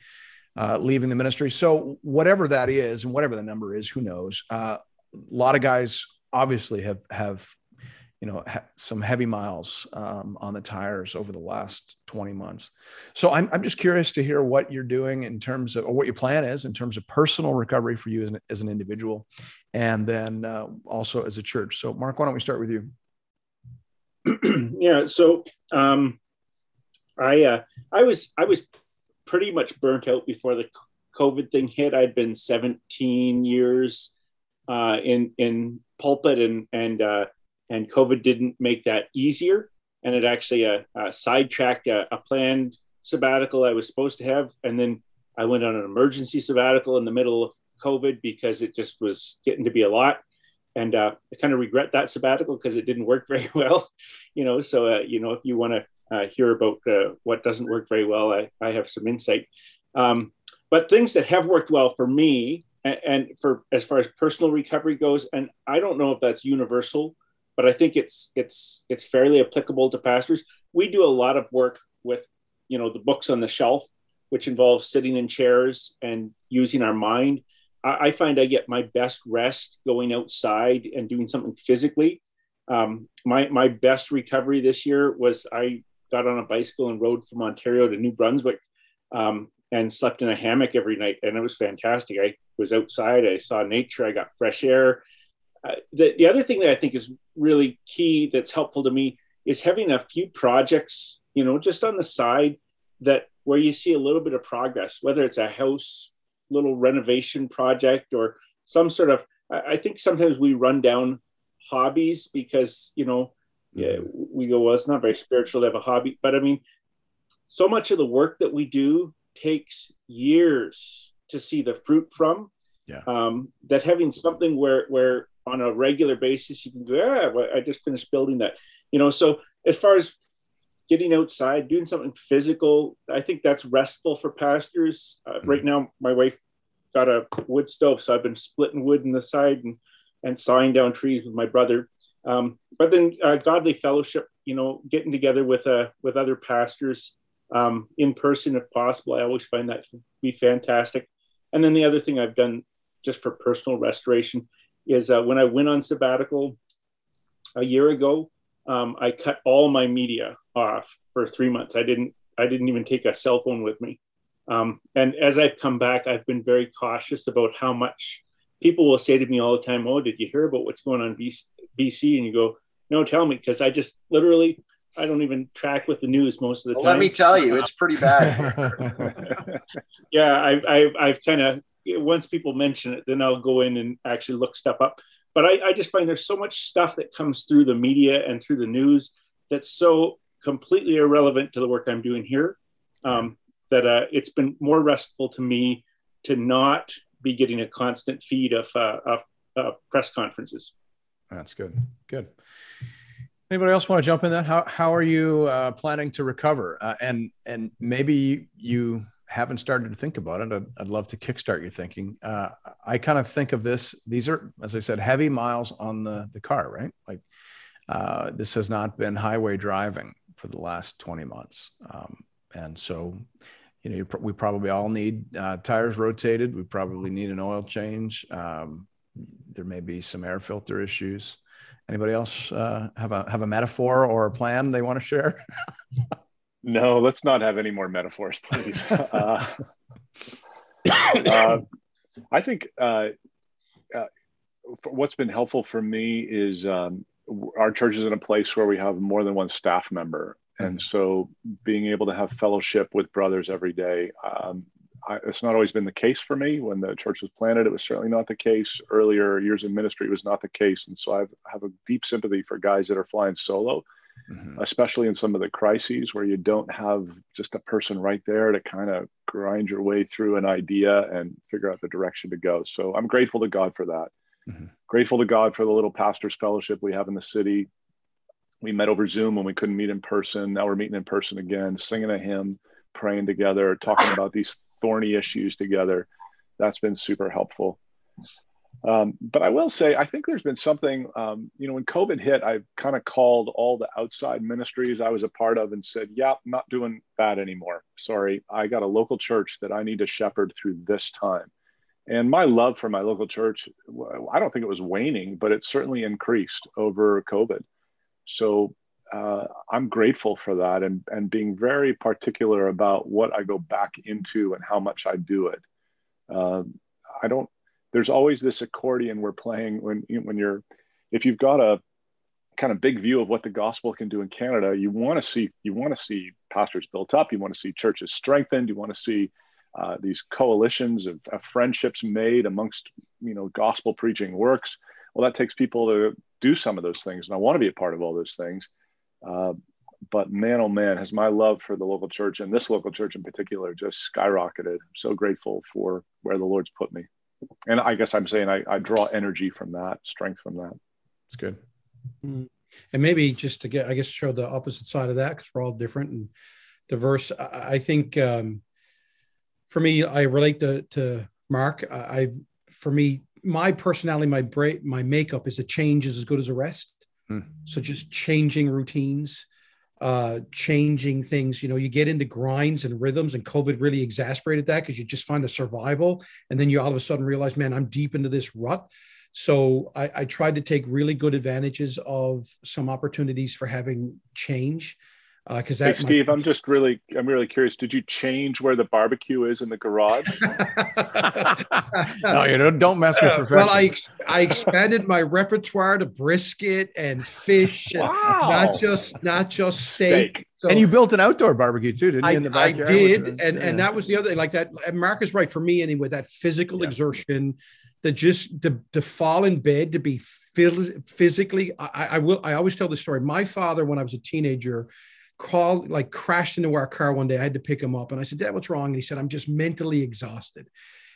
uh, leaving the ministry. So whatever that is, and whatever the number is, who knows? Uh, a lot of guys obviously have have you know some heavy miles um, on the tires over the last 20 months. So I'm, I'm just curious to hear what you're doing in terms of or what your plan is in terms of personal recovery for you as an, as an individual and then uh, also as a church. So mark why don't we start with you? Yeah so um, i uh, i was i was pretty much burnt out before the covid thing hit. I'd been 17 years uh, in in pulpit and and uh, and COVID didn't make that easier. And it actually uh, uh, sidetracked a, a, planned sabbatical I was supposed to have. And then I went on an emergency sabbatical in the middle of COVID because it just was getting to be a lot. And uh, I kind of regret that sabbatical because it didn't work very well, you know. So, uh, you know, if you want to uh, hear about uh, what doesn't work very well, I, I have some insight. Um, but things that have worked well for me and, and for as far as personal recovery goes, and I don't know if that's universal but I think it's it's it's fairly applicable to pastors. We do a lot of work with you know the books on the shelf, which involves sitting in chairs and using our mind. I, I find I get my best rest going outside and doing something physically. Um, my my best recovery this year was I got on a bicycle and rode from Ontario to New Brunswick. Um, and slept in a hammock every night and it was fantastic i was outside i saw nature i got fresh air uh, the, the other thing that I think is really key that's helpful to me is having a few projects, you know, just on the side that where you see a little bit of progress, whether it's a house little renovation project or some sort of, I think sometimes we run down hobbies because, you know, yeah, we go, well, it's not very spiritual to have a hobby. But I mean, so much of the work that we do takes years to see the fruit from. Yeah. Um, that having something where where on a regular basis you can go, yeah, I just finished building that. You know, so as far as getting outside, doing something physical, I think that's restful for pastors. Uh, mm-hmm. Right now, my wife got a wood stove, so I've been splitting wood in the side and and sawing down trees with my brother. Um, but then uh, godly fellowship, you know, getting together with uh, with other pastors um, in person if possible. I always find that to be fantastic. And then the other thing I've done just for personal restoration is uh, when I went on sabbatical a year ago, um, I cut all my media off for three months. I didn't I didn't even take a cell phone with me. Um, and as I've come back, I've been very cautious about how much people will say to me all the time, "Oh, did you hear about what's going on BC?" And you go, "No, tell me," because I just literally I don't even track with the news most of the well, time. Let me tell you, it's pretty bad. yeah, I've I've, I've kind of once people mention it, then I'll go in and actually look stuff up. But I, I just find there's so much stuff that comes through the media and through the news that's so completely irrelevant to the work I'm doing here. Um, that uh, it's been more restful to me to not be getting a constant feed of, uh, of uh, press conferences. That's good. Good. Anybody else want to jump in that? How how are you uh, planning to recover? Uh, and and maybe you haven't started to think about it. I'd, I'd love to kickstart your thinking. Uh, I kind of think of this. These are, as I said, heavy miles on the the car, right? Like uh, this has not been highway driving for the last twenty months, um, and so you know we probably all need uh, tires rotated. We probably need an oil change. Um, there may be some air filter issues. Anybody else uh, have a have a metaphor or a plan they want to share? no, let's not have any more metaphors, please. uh, uh, I think uh, uh, what's been helpful for me is um, our church is in a place where we have more than one staff member, and mm-hmm. so being able to have fellowship with brothers every day um, I, it's not always been the case for me. When the church was planted, it was certainly not the case. Earlier years in ministry was not the case, and so I have a deep sympathy for guys that are flying solo, mm-hmm. especially in some of the crises where you don't have just a person right there to kind of grind your way through an idea and figure out the direction to go. So I'm grateful to God for that. Mm-hmm. Grateful to God for the little pastors fellowship we have in the city. We met over Zoom when we couldn't meet in person. Now we're meeting in person again, singing a hymn, praying together, talking about these thorny issues together. That's been super helpful. Um, but I will say, I think there's been something, um, you know, when COVID hit, I kind of called all the outside ministries I was a part of and said, yeah, not doing that anymore. Sorry. I got a local church that I need to shepherd through this time. And my love for my local church, I don't think it was waning, but it certainly increased over COVID. So uh, I'm grateful for that and, and being very particular about what I go back into and how much I do it. Uh, I don't, there's always this accordion we're playing when, when you're, if you've got a kind of big view of what the gospel can do in Canada, you want to see, you want to see pastors built up, you want to see churches strengthened, you want to see uh, these coalitions of, of friendships made amongst, you know, gospel preaching works. Well, that takes people to do some of those things. And I want to be a part of all those things. Uh, but man, oh man, has my love for the local church and this local church in particular just skyrocketed. I'm so grateful for where the Lord's put me. And I guess I'm saying I, I draw energy from that, strength from that. It's good. Mm-hmm. And maybe just to get, I guess, show the opposite side of that because we're all different and diverse. I, I think um, for me, I relate to, to Mark. I, I, for me, my personality, my brain, my makeup is a change is as good as a rest. Hmm. So just changing routines, uh, changing things. You know, you get into grinds and rhythms, and COVID really exasperated that because you just find a survival, and then you all of a sudden realize, man, I'm deep into this rut. So I, I tried to take really good advantages of some opportunities for having change because uh, hey, Steve, I'm just really, I'm really curious. Did you change where the barbecue is in the garage? no, you don't. Don't mess with perfection. Well, I I expanded my repertoire to brisket and fish, and wow. not just not just steak. steak. So, and you built an outdoor barbecue too, didn't you? I, in the backyard? I did, and yeah. and that was the other thing. Like that, Mark is right for me anyway. That physical yeah. exertion, that just to, to fall in bed to be physically. I, I will. I always tell the story. My father, when I was a teenager called, like crashed into our car one day. I had to pick him up. And I said, Dad, what's wrong? And he said, I'm just mentally exhausted.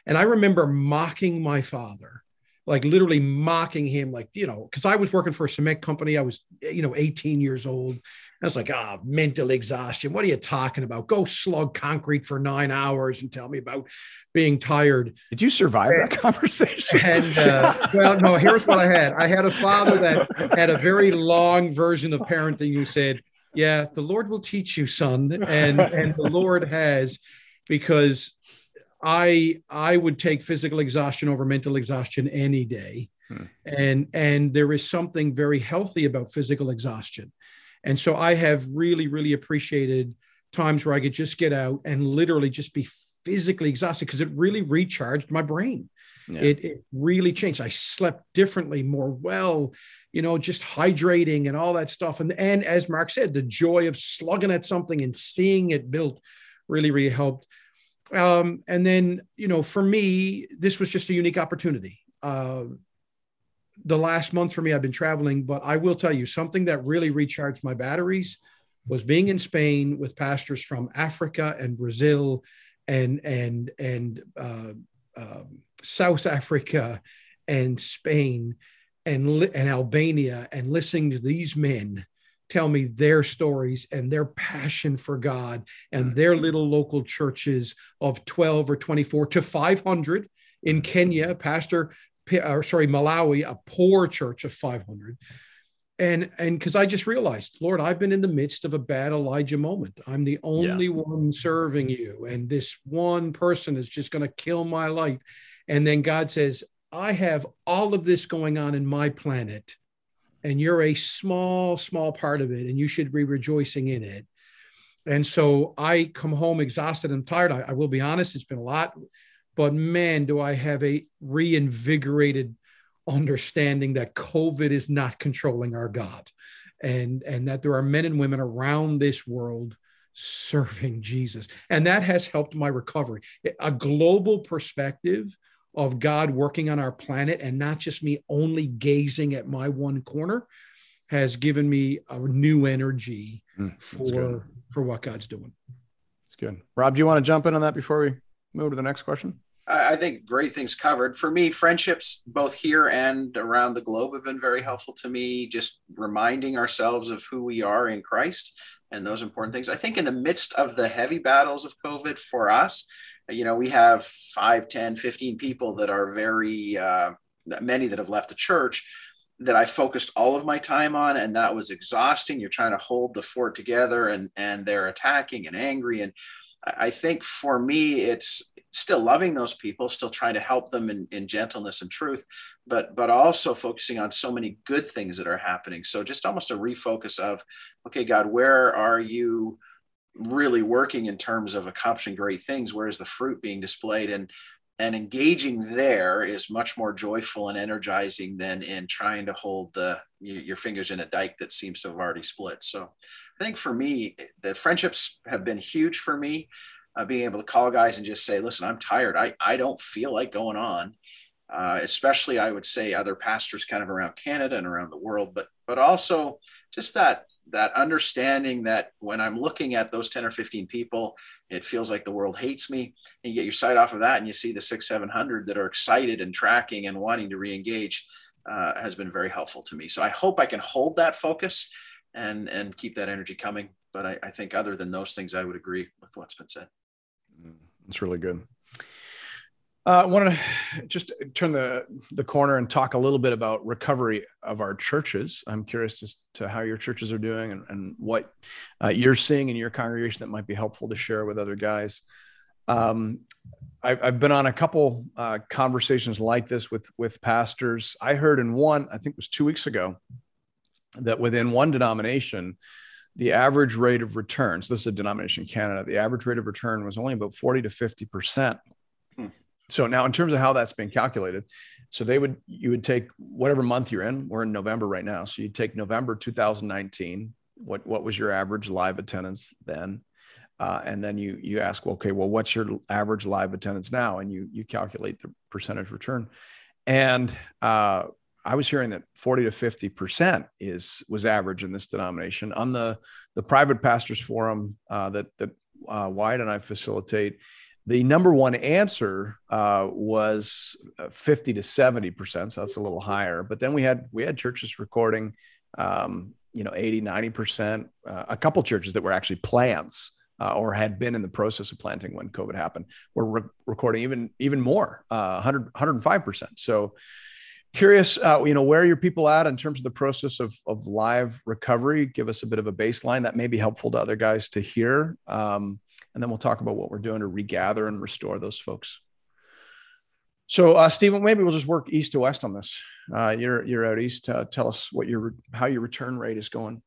And I remember mocking my father, like literally mocking him, like, you know, because I was working for a cement company. I was, you know, 18 years old. I was like, ah, oh, mental exhaustion. What are you talking about? Go slug concrete for nine hours and tell me about being tired. Did you survive that conversation? And uh, well, no, here's what I had. I had a father that had a very long version of parenting who said, yeah, the Lord will teach you, son. And and the Lord has, because I I would take physical exhaustion over mental exhaustion any day. Hmm. And and there is something very healthy about physical exhaustion and so I have really, really appreciated times where I could just get out and literally just be physically exhausted because it really recharged my brain. Yeah. It, it really changed. I slept differently, more well, you know, just hydrating and all that stuff. And and as Mark said, the joy of slugging at something and seeing it built really, really helped. Um, and then, you know, for me, this was just a unique opportunity. Uh, the last month for me, I've been traveling, but I will tell you something that really recharged my batteries was being in Spain with pastors from Africa and Brazil and and and uh, uh, South Africa and Spain and and Albania and listening to these men tell me their stories and their passion for God and mm. their little local churches of 12 or 24 to 500 in mm. Kenya. Pastor or sorry, Malawi, a poor church of 500. And and because I just realized, Lord, I've been in the midst of a bad Elijah moment. I'm the only yeah. one serving you, and this one person is just going to kill my life. And then God says, I have all of this going on in my planet, and you're a small, small part of it, and you should be rejoicing in it. And so I come home exhausted and tired. I, I will be honest, it's been a lot but man, do I have a reinvigorated understanding that COVID is not controlling our God and, and that there are men and women around this world serving Jesus. And that has helped my recovery. A global perspective of God working on our planet and not just me only gazing at my one corner has given me a new energy mm, for for what God's doing. It's good. Rob, do you want to jump in on that before we move to the next question? I think great things covered. For me, friendships both here and around the globe have been very helpful to me, just reminding ourselves of who we are in Christ and those important things. I think in the midst of the heavy battles of COVID for us, you know, we have 5, 10, 15 people that are very, uh, many that have left the church that I focused all of my time on, and that was exhausting. You're trying to hold the fort together, and and they're attacking and angry, and I think for me, it's still loving those people, still trying to help them in, in gentleness and truth, but but also focusing on so many good things that are happening. So just almost a refocus of, okay, God, where are you really working in terms of accomplishing great things? Where is the fruit being displayed? And and engaging there is much more joyful and energizing than in trying to hold the your fingers in a dike that seems to have already split. So I think for me, the friendships have been huge for me uh, being able to call guys and just say, listen, I'm tired. I, I don't feel like going on. Uh, especially, I would say other pastors kind of around Canada and around the world, but but also just that that understanding that when I'm looking at those 10 or 15 people, it feels like the world hates me. And you get your sight off of that, and you see the six, seven hundred that are excited and tracking and wanting to re-engage uh, has been very helpful to me. So I hope I can hold that focus and and keep that energy coming. But I, I think other than those things, I would agree with what's been said. It's really good. Uh, I want to just turn the, the corner and talk a little bit about recovery of our churches. I'm curious as to how your churches are doing and, and what uh, you're seeing in your congregation that might be helpful to share with other guys. Um, I've, I've, been on a couple uh, conversations like this with with pastors. I heard in one, I think it was two weeks ago, that within one denomination, the average rate of return, so this is a denomination in Canada, the average rate of return was only about 40 to 50%. Hmm. So now in terms of how that's being calculated, so they would, you would take whatever month you're in, we're in November right now. So you take November 2019, what, what was your average live attendance then? Uh, and then you, you ask, okay, well, what's your average live attendance now? And you, you calculate the percentage return. And uh, I was hearing that 40 to 50 percent is was average in this denomination. On the the private pastors forum uh, that that uh, Wyatt and I facilitate, the number one answer uh, was uh, 50 to 70 percent. So that's a little higher. But then we had we had churches recording, um, you know, 80, 90 percent. Uh, a couple churches that were actually plants. Uh, or had been in the process of planting when COVID happened, were re- recording even even more, 100 105 percent. So curious uh, you know where are your people at in terms of the process of, of live recovery give us a bit of a baseline that may be helpful to other guys to hear um, and then we'll talk about what we're doing to regather and restore those folks. So uh, stephen maybe we'll just work east to west on this. Uh, you're you're out east. Uh, tell us what your how your return rate is going.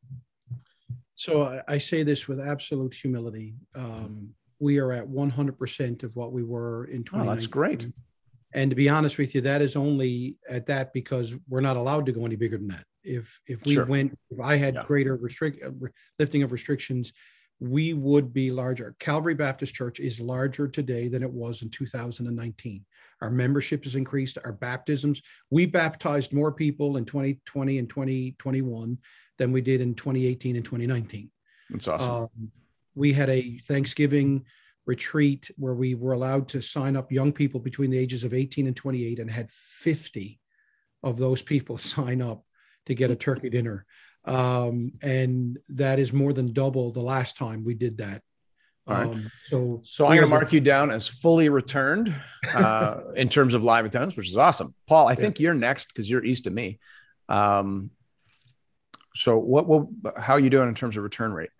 So I, say this with absolute humility. Um, we are at 100% of what we were in 2019 oh, that's great. And to be honest with you, that is only at that because we're not allowed to go any bigger than that. If if we sure. went, if I had yeah. greater restrict uh, lifting of restrictions, we would be larger. Calvary Baptist Church is larger today than it was in 2019. Our membership has increased. Our baptisms, we baptized more people in 2020 and 2021 than we did in 2018 and 2019. That's awesome. Um, we had a Thanksgiving retreat where we were allowed to sign up young people between the ages of 18 and 28 and had 50 of those people sign up to get a turkey dinner. Um, and that is more than double the last time we did that. All right. Um, so, so I'm going to mark you down as fully returned uh, in terms of live attendance, which is awesome. Paul, I think you're next because you're east of me. Um, so, what, what, how are you doing in terms of return rate?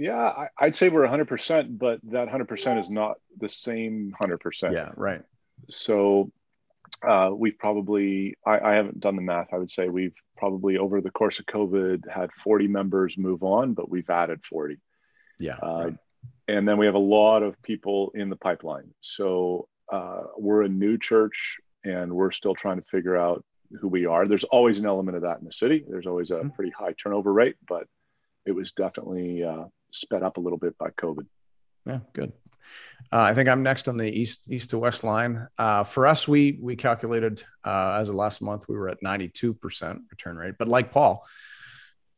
Yeah, I, would say we're 100%, but that 100% is not the same 100%. Yeah, right. So uh, we've probably, I, I, haven't done the math. I would say we've probably over the course of COVID had 40 members move on, but we've added 40. Yeah. Uh, right. And then we have a lot of people in the pipeline. So uh, we're a new church and we're still trying to figure out who we are. There's always an element of that in the city. There's always a mm-hmm. pretty high turnover rate, but it was definitely uh, sped up a little bit by COVID. Yeah, good. Uh, I think I'm next on the east east to west line. Uh, for us, we we calculated uh, as of last month we were at 92 percent return rate. But like Paul,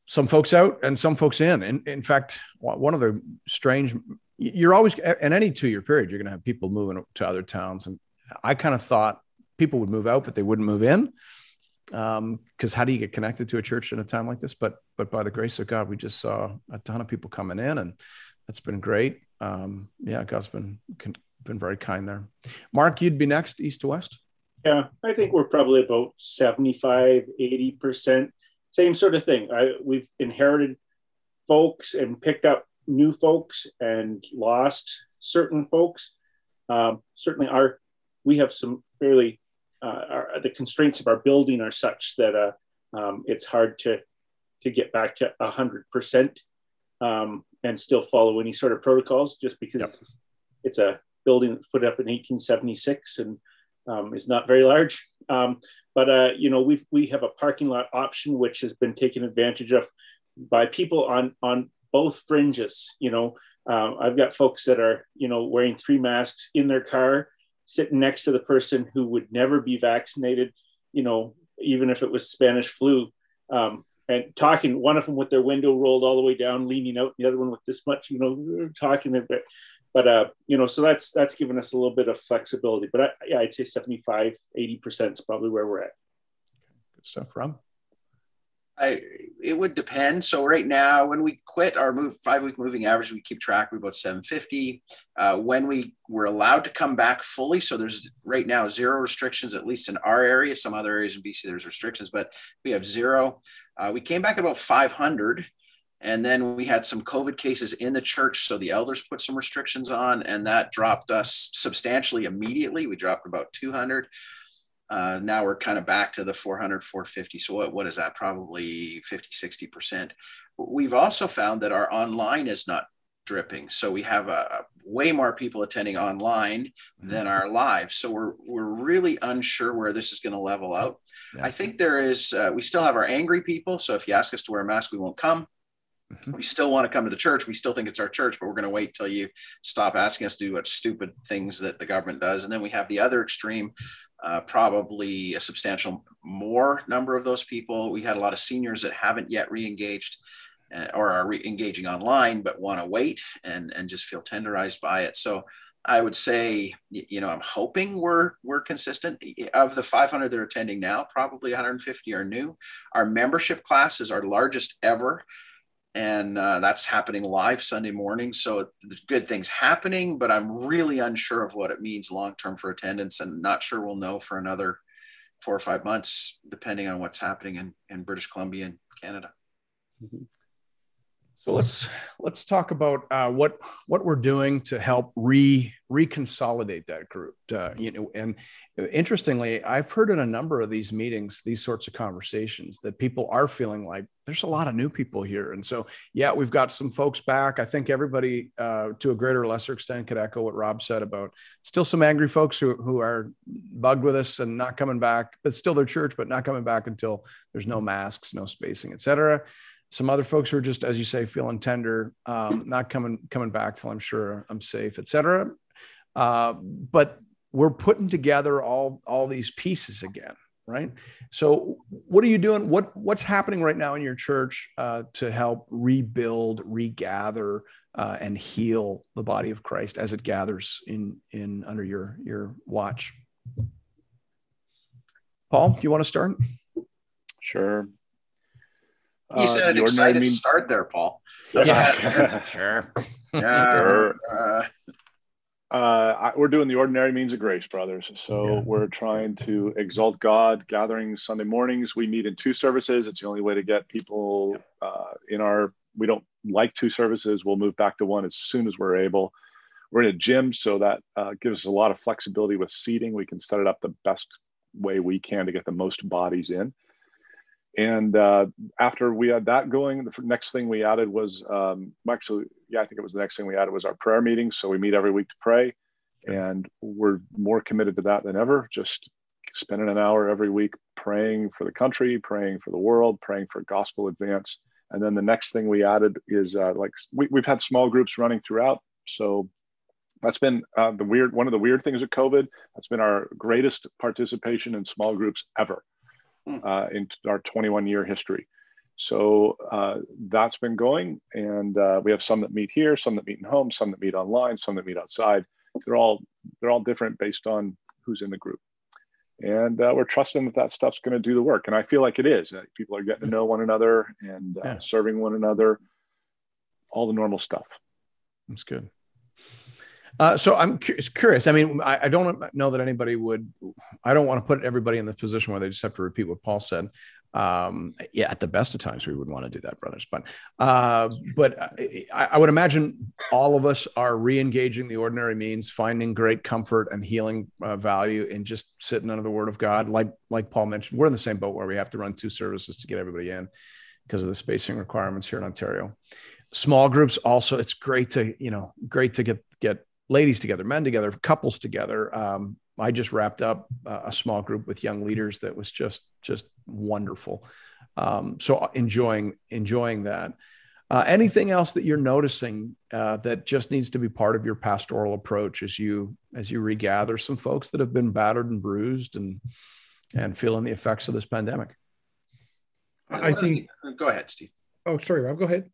some folks out and some folks in. In in fact, one of the strange you're always in any two year period you're going to have people moving to other towns, and I kind of thought people would move out, but they wouldn't move in because um, how do you get connected to a church in a time like this? But but by the grace of God, we just saw a ton of people coming in, and that's been great. Um, yeah, God's been been very kind there. Mark, you'd be next, east to west. Yeah, I think we're probably about 75, 80 percent. Same sort of thing. I, we've inherited folks and picked up new folks and lost certain folks. Um, certainly, our we have some fairly uh, our, the constraints of our building are such that uh, um, it's hard to to get back to hundred percent um, and still follow any sort of protocols, just because yep. it's a building that's put up in 1876 and um, is not very large. Um, but uh, you know, we we have a parking lot option which has been taken advantage of by people on on both fringes. You know, uh, I've got folks that are you know wearing three masks in their car sitting next to the person who would never be vaccinated, you know, even if it was Spanish flu, um, and talking, one of them with their window rolled all the way down, leaning out, the other one with this much, you know, talking a bit. But, uh, you know, so that's, that's given us a little bit of flexibility, but I, yeah, I'd say 75, 80% is probably where we're at. Good stuff, Rob. I, it would depend. So right now, when we quit our move five week moving average, we keep track of about 750. Uh, when we were allowed to come back fully, so there's right now zero restrictions, at least in our area. Some other areas in BC there's restrictions, but we have zero. Uh, we came back about 500, and then we had some COVID cases in the church, so the elders put some restrictions on, and that dropped us substantially immediately. We dropped about 200. Uh, now we're kind of back to the 400, 450. So what, what is that? Probably 50, 60%. We've also found that our online is not dripping. So we have a, a way more people attending online than our live. So we're, we're really unsure where this is going to level out. Yeah. I think there is, uh, we still have our angry people. So if you ask us to wear a mask, we won't come. Mm-hmm. We still want to come to the church. We still think it's our church, but we're going to wait till you stop asking us to do what stupid things that the government does. And then we have the other extreme, uh, probably a substantial more number of those people. We had a lot of seniors that haven't yet re-engaged uh, or are re-engaging online, but want to wait and and just feel tenderized by it. So I would say, you know, I'm hoping we're we're consistent. Of the 500 that are attending now, probably 150 are new. Our membership class is our largest ever, and uh, that's happening live Sunday morning. So good things happening, but I'm really unsure of what it means long term for attendance, and not sure we'll know for another four or five months, depending on what's happening in, in British Columbia and Canada. Mm-hmm. So let's let's talk about uh, what what we're doing to help re reconsolidate that group. Uh, you know, and interestingly, I've heard in a number of these meetings, these sorts of conversations, that people are feeling like there's a lot of new people here, and so yeah, we've got some folks back. I think everybody, uh, to a greater or lesser extent, could echo what Rob said about still some angry folks who who are bugged with us and not coming back, but still their church, but not coming back until there's no masks, no spacing, etc some other folks who are just, as you say, feeling tender, um, not coming coming back till I'm sure I'm safe, etc. Uh, but we're putting together all all these pieces again, right? So, what are you doing? What what's happening right now in your church uh, to help rebuild, regather, uh, and heal the body of Christ as it gathers in in under your your watch? Paul, do you want to start? Sure. You said uh, an excited means... start there, Paul. Yeah. sure. Yeah. Sure. Uh, uh, we're doing the ordinary means of grace, brothers. So yeah. we're trying to exalt God. Gathering Sunday mornings, we meet in two services. It's the only way to get people uh, in our. We don't like two services. We'll move back to one as soon as we're able. We're in a gym, so that uh, gives us a lot of flexibility with seating. We can set it up the best way we can to get the most bodies in and uh, after we had that going, the next thing we added was um, actually, yeah, I think it was the next thing we added was our prayer meetings. So we meet every week to pray, and we're more committed to that than ever. Just spending an hour every week praying for the country, praying for the world, praying for gospel advance. And then the next thing we added is uh, like we, we've had small groups running throughout. So that's been uh, the weird one of the weird things of COVID. That's been our greatest participation in small groups ever. Uh, in our 21 year history. So uh, that's been going, and uh, we have some that meet here, some that meet in home, some that meet online, some that meet outside. They're all they're all different based on who's in the group, and uh, we're trusting that that stuff's going to do the work. And I feel like it is. people are getting to know one another and uh, yeah. serving one another, all the normal stuff. That's good. Uh, so I'm curious. I mean, I, I, don't know that anybody would. I don't want to put everybody in the position where they just have to repeat what Paul said. Um, yeah, at the best of times, we would want to do that, brothers. But, uh, but I, I, would imagine all of us are re-engaging the ordinary means, finding great comfort and healing uh, value in just sitting under the Word of God. Like like Paul mentioned, we're in the same boat where we have to run two services to get everybody in because of the spacing requirements here in Ontario. Small groups also, it's great to you know great to get get ladies together, men together, couples together. Um, I just wrapped up a small group with young leaders that was just just wonderful. Um, so uh, enjoying enjoying that. Uh, anything else that you're noticing uh, that just needs to be part of your pastoral approach as you as you regather some folks that have been battered and bruised and and feeling the effects of this pandemic? I think. Go ahead, Steve. Oh, sorry, Rob. Go ahead.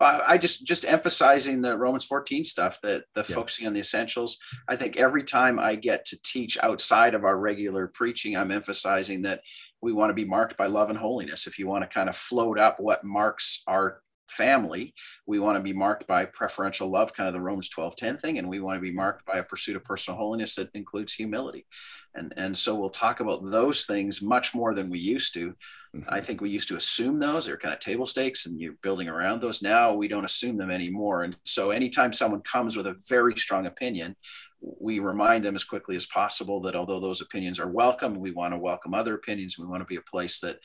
I just just emphasizing the Romans 14 stuff that the yeah. focusing on the essentials. I think every time I get to teach outside of our regular preaching, I'm emphasizing that we want to be marked by love and holiness. If you want to kind of float up what marks our family, we want to be marked by preferential love, kind of the Romans 12 10 thing, and we want to be marked by a pursuit of personal holiness that includes humility. And, and so we'll talk about those things much more than we used to. Mm-hmm. I think we used to assume those. They're kind of table stakes and you're building around those. Now we don't assume them anymore. And so anytime someone comes with a very strong opinion, we remind them as quickly as possible that although those opinions are welcome, we want to welcome other opinions. We want to be a place that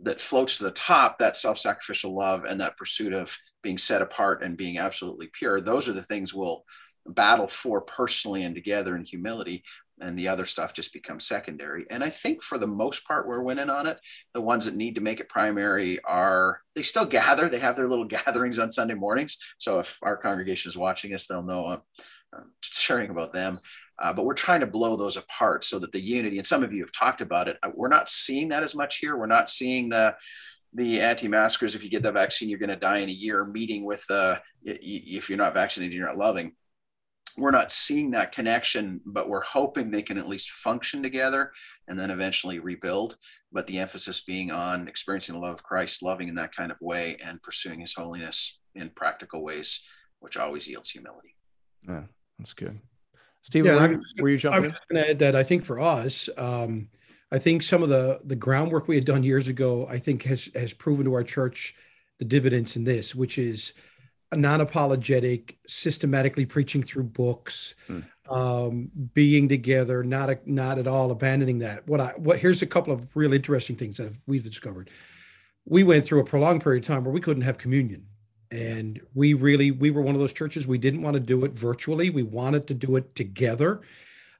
that floats to the top that self-sacrificial love and that pursuit of being set apart and being absolutely pure those are the things we'll battle for personally and together in humility and the other stuff just becomes secondary. And I think for the most part, we're winning on it. The ones that need to make it primary are they still gather. They have their little gatherings on Sunday mornings. So if our congregation is watching us, they'll know I'm, I'm sharing about them. Uh, but we're trying to blow those apart so that the unity, and some of you have talked about it, uh, we're not seeing that as much here. We're not seeing the the anti-maskers, if you get the vaccine, you're going to die in a year. Meeting with, uh, if you're not vaccinated, you're not loving we're not seeing that connection, but we're hoping they can at least function together and then eventually rebuild. But the emphasis being on experiencing the love of Christ, loving in that kind of way, and pursuing his holiness in practical ways, which always yields humility. Yeah, that's good. Steve, yeah, were, were, you jumping? I was going to add that I think for us, um, I think some of the the groundwork we had done years ago, I think has has proven to our church the dividends in this, which is non-apologetic, systematically preaching through books, hmm. um, being together, not a, not at all abandoning that. What I what here's a couple of real interesting things that we've discovered. We went through a prolonged period of time where we couldn't have communion, and we really we were one of those churches we didn't want to do it virtually. We wanted to do it together,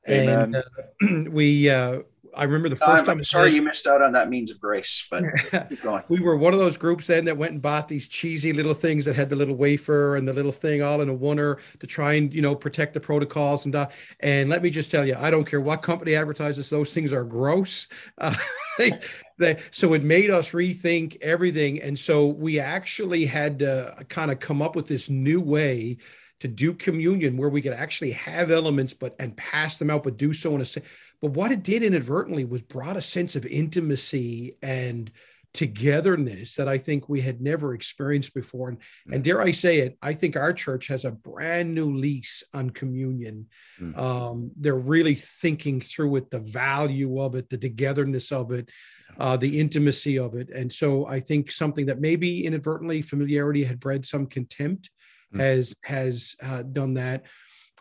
Amen. and uh, we uh, I remember the 1st time. I'm sorry you missed out on that means of grace, but keep going. We were one of those groups then that went and bought these cheesy little things that had the little wafer and the little thing all in a oneer to try and you know protect the protocols and that. And let me just tell you, I don't care what company advertises; those things are gross. Uh, they, they, so it made us rethink everything, and so we actually had to kind of come up with this new way to do communion where we could actually have elements but and pass them out but do so in a but what it did inadvertently was brought a sense of intimacy and togetherness that I think we had never experienced before. And, mm. and dare I say it, I think our church has a brand new lease on communion. Mm. Um, they're really thinking through it, the value of it, the togetherness of it, uh, the intimacy of it. And so I think something that maybe inadvertently familiarity had bred some contempt mm. has has uh, done that.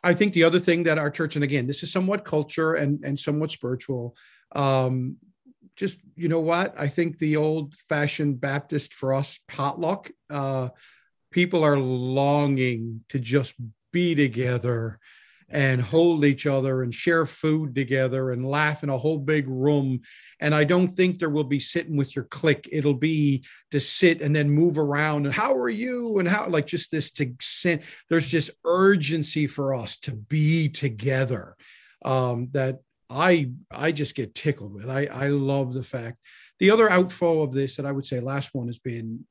I think the other thing that our church, and again, this is somewhat culture and, and somewhat spiritual. Um, just, you know what? I think the old fashioned Baptist for us potluck, uh, people are longing to just be together and hold each other and share food together and laugh in a whole big room. And I don't think there will be sitting with your clique. It'll be to sit and then move around and how are you? And how like just this to send there's just urgency for us to be together. Um, that I I just get tickled with. I, I love the fact. The other outflow of this that I would say last one has been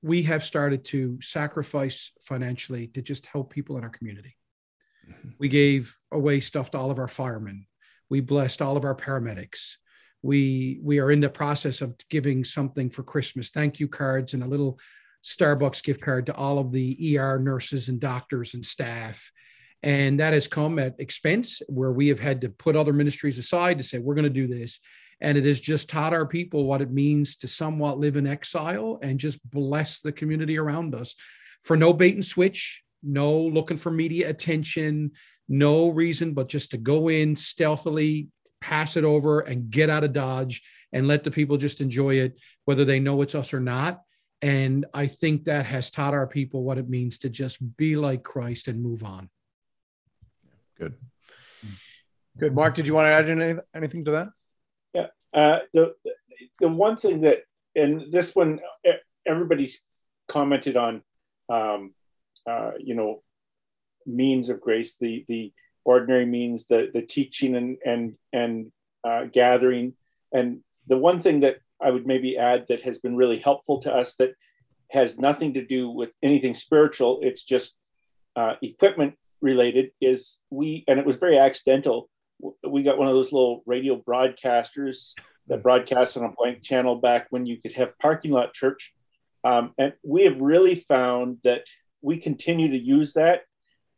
we have started to sacrifice financially to just help people in our community. Mm-hmm. We gave away stuff to all of our firemen. We blessed all of our paramedics. We we are in the process of giving something for Christmas, thank you cards and a little Starbucks gift card to all of the ER nurses and doctors and staff. And that has come at expense where we have had to put other ministries aside to say, we're going to do this. And it has just taught our people what it means to somewhat live in exile and just bless the community around us for no bait and switch, no looking for media attention, no reason but just to go in stealthily, pass it over, and get out of Dodge and let the people just enjoy it, whether they know it's us or not. And I think that has taught our people what it means to just be like Christ and move on. Good. Good. Mark, did you want to add any, anything to that? Yeah. Uh, the, the one thing that, and this one, everybody's commented on um, uh, you know means of grace, the the ordinary means, the the teaching and and and uh, gathering. And the one thing that I would maybe add that has been really helpful to us that has nothing to do with anything spiritual. It's just uh, equipment related. Is we and it was very accidental. We got one of those little radio broadcasters that broadcast on a blank channel back when you could have parking lot church. Um, and we have really found that we continue to use that.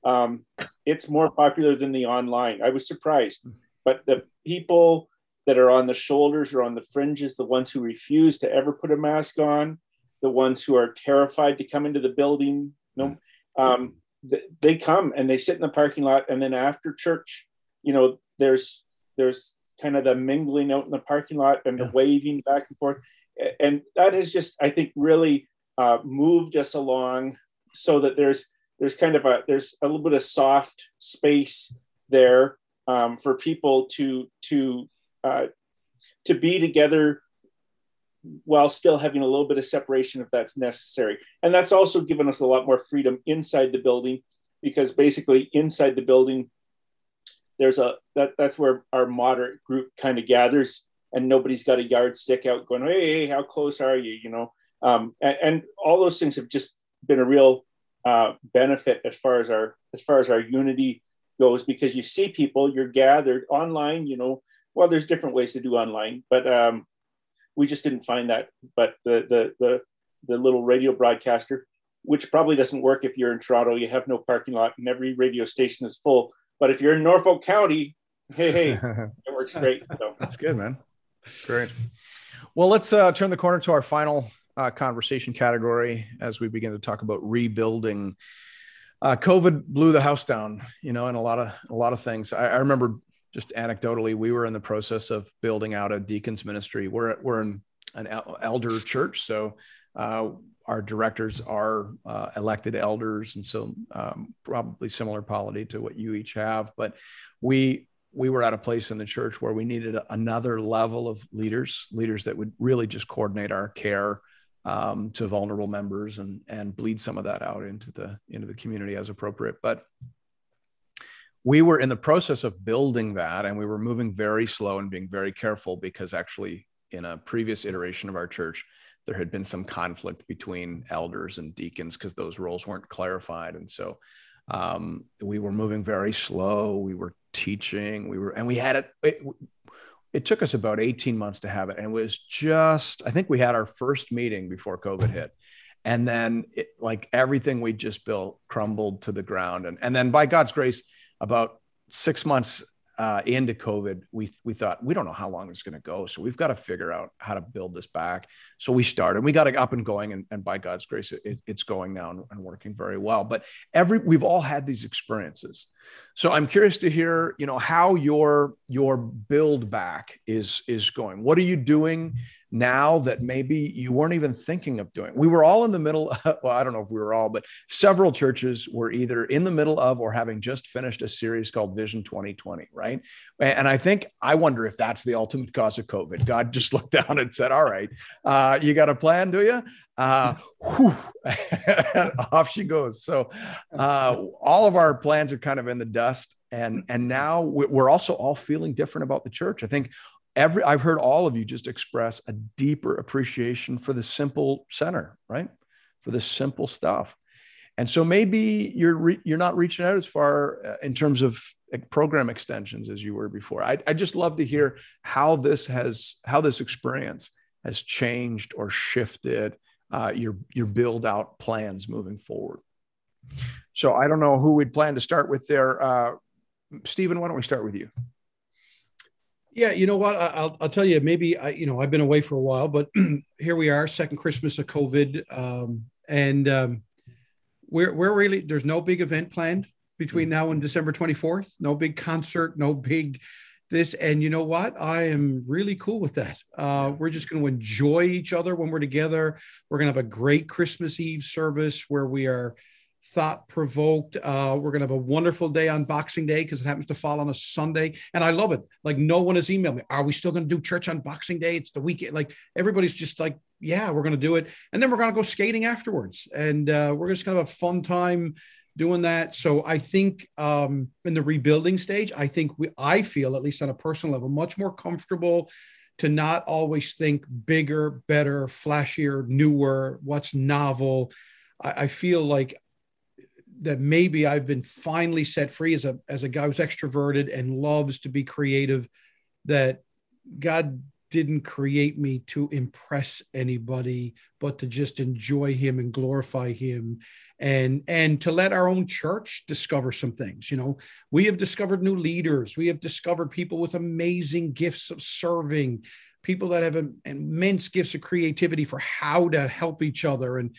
Um, it's more popular than the online. I was surprised, but the people that are on the shoulders or on the fringes, the ones who refuse to ever put a mask on, the ones who are terrified to come into the building, no, um, they come and they sit in the parking lot, and then after church, you know, there's there's kind of the mingling out in the parking lot and the waving back and forth, and that has just I think really uh, moved us along so that there's there's kind of a there's a little bit of soft space there um, for people to to uh, to be together while still having a little bit of separation if that's necessary. And that's also given us a lot more freedom inside the building because basically inside the building, there's a that, that's where our moderate group kind of gathers and nobody's got a yardstick out going, hey, hey how close are you? You know, um, and, and, all those things have just been a real uh, benefit as far as our as far as our unity goes because you see people, you're gathered online, you know, well, there's different ways to do online, but um, we just didn't find that. But the the the the little radio broadcaster, which probably doesn't work if you're in Toronto, you have no parking lot, and every radio station is full. But if you're in Norfolk County, hey, hey, it works great. So. That's good, man. Great. Well, let's uh, turn the corner to our final uh, conversation category as we begin to talk about rebuilding. Uh, COVID blew the house down, you know, and a lot of a lot of things. I, I remember just anecdotally, we were in the process of building out a deacons ministry. We're we're in an elder church, so uh, our directors are uh, elected elders, and so um, probably similar polity to what you each have. But we we were at a place in the church where we needed another level of leaders, leaders that would really just coordinate our care um, to vulnerable members and and bleed some of that out into the into the community as appropriate. But we were in the process of building that and we were moving very slow and being very careful because actually in a previous iteration of our church there had been some conflict between elders and deacons because those roles weren't clarified. And so um, we were moving very slow. We were teaching. We were and we had it, it it took us about 18 months to have it and it was just i think we had our first meeting before covid hit. And then it, like everything we just built crumbled to the ground. And, and then by god's grace about six months uh, into COVID, we we thought we don't know how long it's going to go, so we've got to figure out how to build this back. So we started. We got it up and going, and, and by God's grace, it, it's going now and, and, working very well. But every we've all had these experiences, so I'm curious to hear, you know, how your your build back is is going. What are you doing? Now that maybe you weren't even thinking of doing. We were all in the middle. Of, well, I don't know if we were all, but several churches were either in the middle of or having just finished a series called Vision 2020, right? And I think I wonder if that's the ultimate cause of COVID. God just looked down and said, "All right, uh, you got a plan, do you?" Uh, off she goes. So uh, all of our plans are kind of in the dust, and and now we're also all feeling different about the church. I think every I've heard all of you just express a deeper appreciation for the simple center, right? For the simple stuff. And so maybe you're re- you're not reaching out as far uh, in terms of program extensions as you were before. I I just love to hear how this has how this experience has changed or shifted uh, your your build out plans moving forward. So I don't know who we'd plan to start with there. Uh, Stephen, why don't we start with you? Yeah, you know what? I'll, I'll tell you. Maybe I, you know, I've been away for a while, but here we are, second Christmas of COVID, um, and um, we're we're really there's no big event planned between now and December 24th. No big concert, no big this. And you know what? I am really cool with that. Uh, we're just going to enjoy each other when we're together. We're going to have a great Christmas Eve service where we are thought provoked. Uh, we're going to have a wonderful day on Boxing Day because it happens to fall on a Sunday. And I love it. Like, no one has emailed me. Are we still going to do church on Boxing Day? It's the weekend. Like, everybody's just like, yeah, we're going to do it. And then we're going to go skating afterwards. And uh, we're just going to have a fun time doing that. So I think um, in the rebuilding stage, I think we, I feel, at least on a personal level, much more comfortable to not always think bigger, better, flashier, newer, what's novel. I, I feel like that maybe I've been finally set free as a as a guy who's extroverted and loves to be creative. That God didn't create me to impress anybody, but to just enjoy Him and glorify Him, and and to let our own church discover some things. You know, we have discovered new leaders. We have discovered people with amazing gifts of serving, people that have immense gifts of creativity for how to help each other and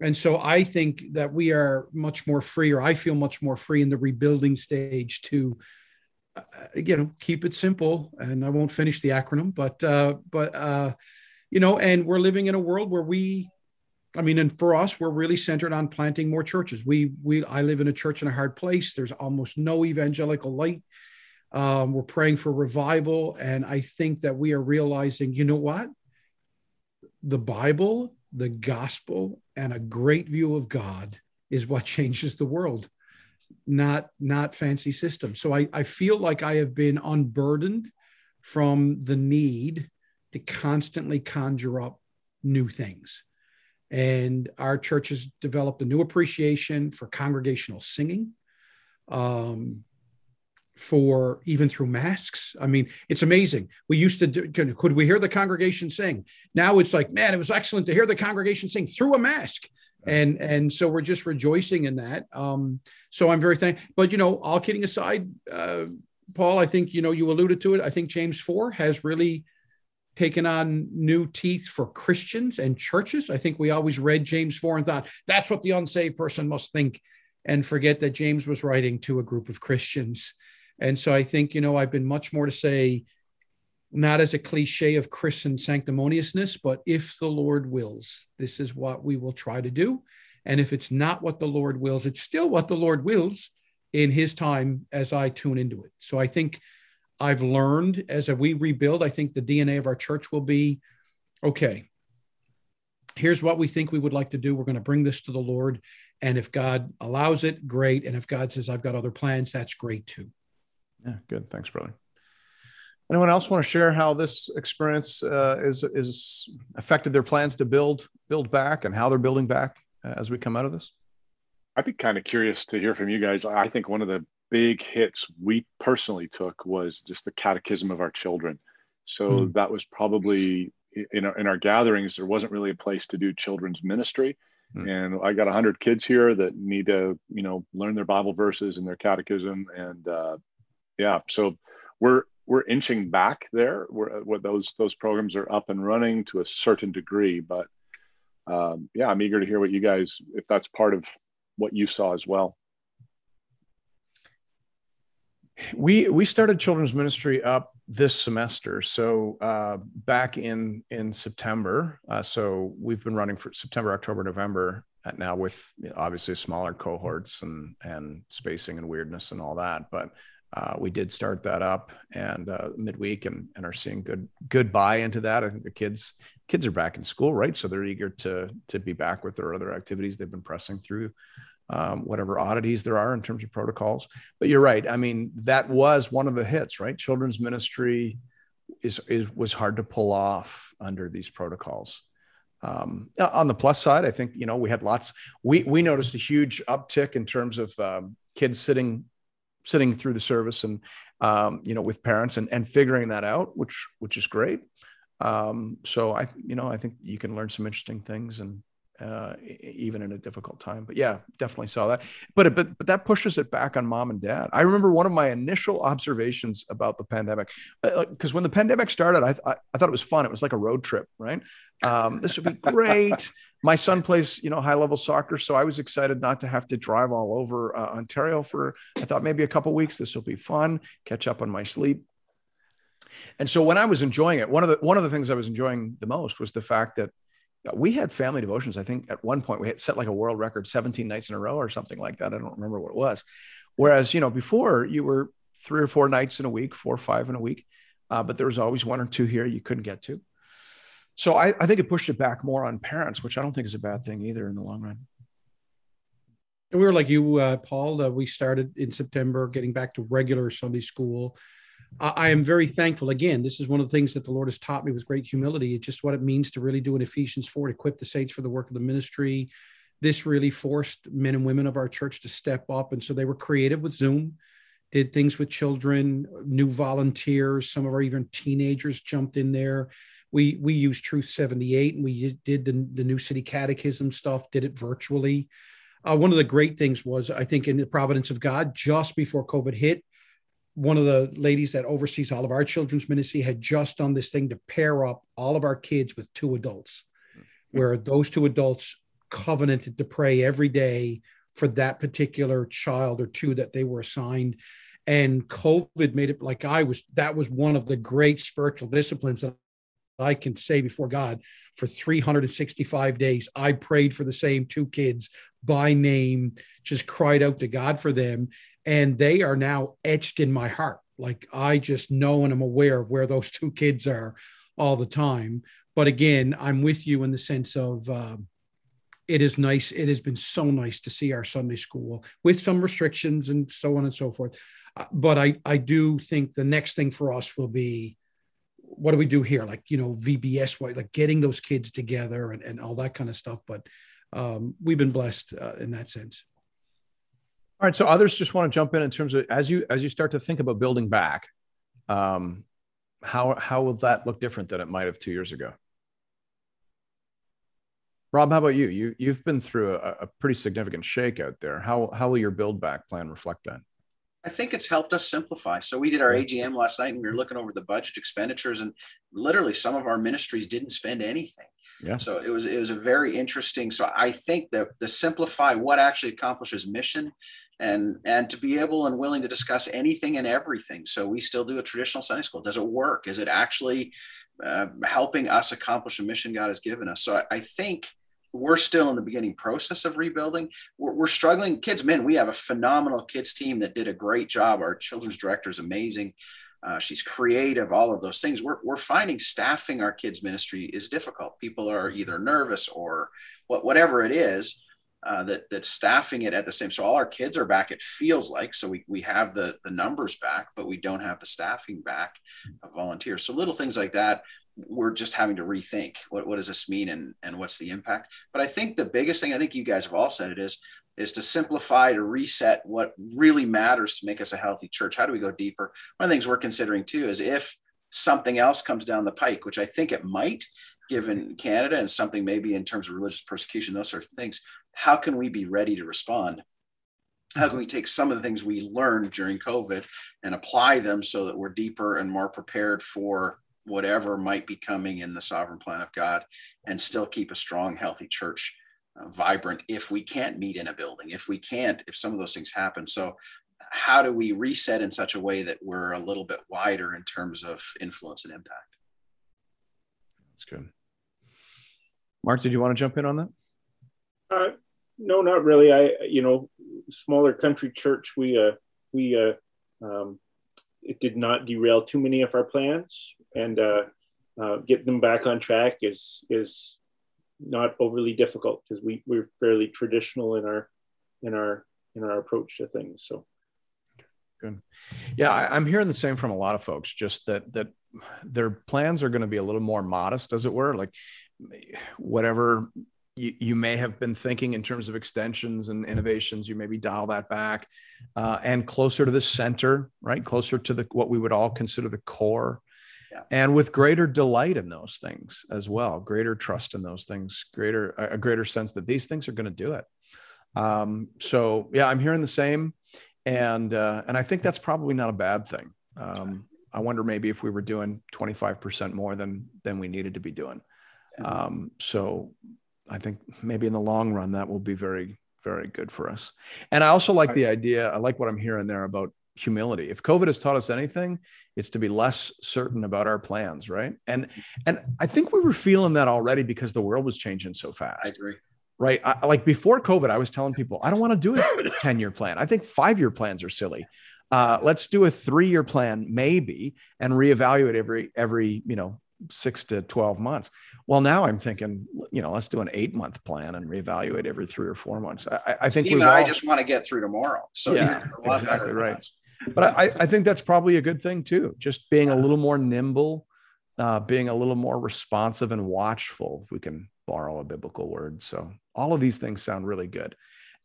and so I think that we are much more free, or I feel much more free in the rebuilding stage to, uh, you know, keep it simple. And I won't finish the acronym, but uh, but uh, you know, and we're living in a world where we, I mean, and for us, we're really centered on planting more churches. We we I live in a church in a hard place. There's almost no evangelical light. Um, we're praying for revival. And I think that we are realizing, you know what? The Bible, the gospel, and a great view of God is what changes the world, not, not fancy systems. So I, I feel like I have been unburdened from the need to constantly conjure up new things. And our church has developed a new appreciation for congregational singing. Um, for even through masks. I mean, it's amazing. We used to do, could, we hear the congregation sing? Now it's like, man, it was excellent to hear the congregation sing through a mask. And and so we're just rejoicing in that. Um, so I'm very thankful. But you know, all kidding aside, uh, Paul, I think you know you alluded to it. I think James four has really taken on new teeth for Christians and churches. I think we always read James four and thought that's what the unsaved person must think, and forget that James was writing to a group of Christians and so I think, you know, I've been much more to say, not as a cliche of Christian sanctimoniousness, but if the Lord wills, this is what we will try to do. And if it's not what the Lord wills, it's still what the Lord wills in his time as I tune into it. So I think I've learned as we rebuild, I think the DNA of our church will be okay, here's what we think we would like to do. We're going to bring this to the Lord. And if God allows it, great. And if God says, I've got other plans, that's great too. Yeah, good. Thanks, brother. Anyone else want to share how this experience uh, is is affected their plans to build build back and how they're building back uh, as we come out of this? I'd be kind of curious to hear from you guys. I think one of the big hits we personally took was just the catechism of our children. So mm. that was probably in our, in our gatherings. There wasn't really a place to do children's ministry, mm. and I got hundred kids here that need to you know learn their Bible verses and their catechism, and uh, yeah so we're we're inching back there where, those those programs are up and running to a certain degree but um, yeah i'm eager to hear what you guys if that's part of what you saw as well. We we started children's ministry up this semester so uh, back in in september uh, so we've been running for september october november now with obviously smaller cohorts and and spacing and weirdness and all that but uh, we did start that up and uh, midweek and, and are seeing good good buy into that. I think the kids kids are back in school, right? So they're eager to to be back with their other activities. They've been pressing through um, whatever oddities there are in terms of protocols. But you're right. I mean, that was one of the hits, right? Children's ministry is is was hard to pull off under these protocols. Um, on the plus side, I think you know we had lots. We we noticed a huge uptick in terms of um, kids sitting sitting through the service and um, you know with parents and and figuring that out, which which is great. Um, so I you know I think you can learn some interesting things and uh, even in a difficult time. But yeah, definitely saw that. But, but but that pushes it back on mom and dad. I remember one of my initial observations about the pandemic, because uh, when the pandemic started, I, I, I thought it was fun. It was like a road trip, right? Um, this would be great. My son plays you know high level soccer so i was excited not to have to drive all over uh, ontario for i thought maybe a couple weeks this will be fun catch up on my sleep and so when i was enjoying it one of the one of the things i was enjoying the most was the fact that we had family devotions. I think at one point we had set like a world record 17 nights in a row or something like that. I don't remember what it was. Whereas, you know, before you were three or four nights in a week, four or five in a week, uh, but there was always one or two here you couldn't get to. So I, I think it pushed it back more on parents, which I don't think is a bad thing either in the long run. And we were like you, uh, Paul. Uh, we started in September, getting back to regular Sunday school. I am very thankful. Again, this is one of the things that the Lord has taught me with great humility. It's just what it means to really do in Ephesians 4 to equip the saints for the work of the ministry. This really forced men and women of our church to step up. And so they were creative with Zoom, did things with children, new volunteers. Some of our even teenagers jumped in there. We we used Truth 78 and we did the, the New City Catechism stuff, did it virtually. Uh, one of the great things was, I think, in the providence of God, just before COVID hit, one of the ladies that oversees all of our children's ministry had just done this thing to pair up all of our kids with two adults, where those two adults covenanted to pray every day for that particular child or two that they were assigned. And COVID made it like I was, that was one of the great spiritual disciplines that I can say before God for 365 days. I prayed for the same two kids by name, just cried out to God for them and they are now etched in my heart. Like I just know and I'm aware of where those two kids are all the time. But again, I'm with you in the sense of um, it is nice. It has been so nice to see our Sunday school with some restrictions and so on and so forth. Uh, but I, I do think the next thing for us will be what do we do here? Like, you know, VBS, like getting those kids together and, and all that kind of stuff. But um, we've been blessed uh, in that sense. All right. So others just want to jump in in terms of as you as you start to think about building back, um, how how will that look different than it might have two years ago? Rob, how about you? You you've been through a, a pretty significant shake out there. How how will your build back plan reflect that? I think it's helped us simplify. So we did our AGM last night and we were looking over the budget expenditures and literally some of our ministries didn't spend anything. Yeah. So it was it was a very interesting. So I think that the simplify what actually accomplishes mission and and to be able and willing to discuss anything and everything. So we still do a traditional Sunday school. Does it work? Is it actually uh, helping us accomplish a mission God has given us? So I, I think we're still in the beginning process of rebuilding. We're, we're, struggling. Kids, men, we have a phenomenal kids team that did a great job. Our children's director is amazing. Uh, she's creative, all of those things. We're, we're finding staffing our kids ministry is difficult. People are either nervous or what, whatever it is uh, that that's staffing it at the same. So all our kids are back. It feels like so we we have the the numbers back, but we don't have the staffing back of volunteers. So little things like that we're just having to rethink what, what does this mean and, and what's the impact. But i think the biggest thing i think you guys have all said it is is to simplify to reset what really matters to make us a healthy church. How do we go deeper? One of the things we're considering too is if something else comes down the pike which i think it might given canada and something maybe in terms of religious persecution those sorts of things how can we be ready to respond? How can we take some of the things we learned during covid and apply them so that we're deeper and more prepared for whatever might be coming in the sovereign plan of God and still keep a strong, healthy church uh, vibrant if we can't meet in a building, if we can't, if some of those things happen. So, how do we reset in such a way that we're a little bit wider in terms of influence and impact? That's good. Mark, did you want to jump in on that? Uh, no, not really. I, you know, smaller country church, we, uh, we, uh, um, it did not derail too many of our plans and uh, uh, get them back on track is is not overly difficult because we we're fairly traditional in our in our in our approach to things. So good, yeah, I, I'm hearing the same from a lot of folks. Just that that their plans are going to be a little more modest, as it were, like whatever you, you, may have been thinking in terms of extensions and innovations you maybe dial that back uh, and closer to the center right? Closer to the what we would all consider the core. And with greater delight in those things as well greater trust in those things greater a greater sense that these things are going to do it. Um, so yeah i'm hearing the same and uh, and i think that's probably not a bad thing. Um, i wonder maybe if we were doing 25% more than than we needed to be doing. Um, so i think maybe in the long run that will be very very good for us and i also like the idea i like what i'm hearing there about humility. If COVID has taught us anything, it's to be less certain about our plans, right? And and I think we were feeling that already because the world was changing so fast. I agree. Right. I, like before COVID, I was telling people, I don't want to do a 10 year plan. I think five year plans are silly. Uh, let's do a three year plan, maybe, and reevaluate every, every, you know, six to 12 months. Well, now I'm thinking, you know, let's do an eight month plan and reevaluate every three or four months. I, I think even I just want to get through tomorrow. So yeah, exactly right but I, I think that's probably a good thing too. Just being a little more nimble, uh, being a little more responsive and watchful, if we can borrow a biblical word. So all of these things sound really good.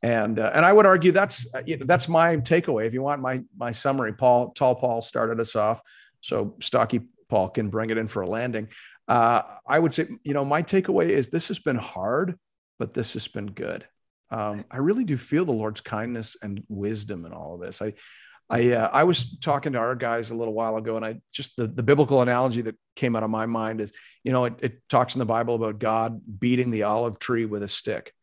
And, uh, and I would argue that's uh, you know, that's my takeaway. If you want my my summary, Paul Tall Paul started us off, so Stocky Paul can bring it in for a landing. Uh, I would say you know my takeaway is this has been hard, but this has been good. Um, I really do feel the Lord's kindness and wisdom in all of this. I I uh, I was talking to our guys a little while ago, and I just the, the biblical analogy that came out of my mind is, you know, it, it talks in the Bible about God beating the olive tree with a stick,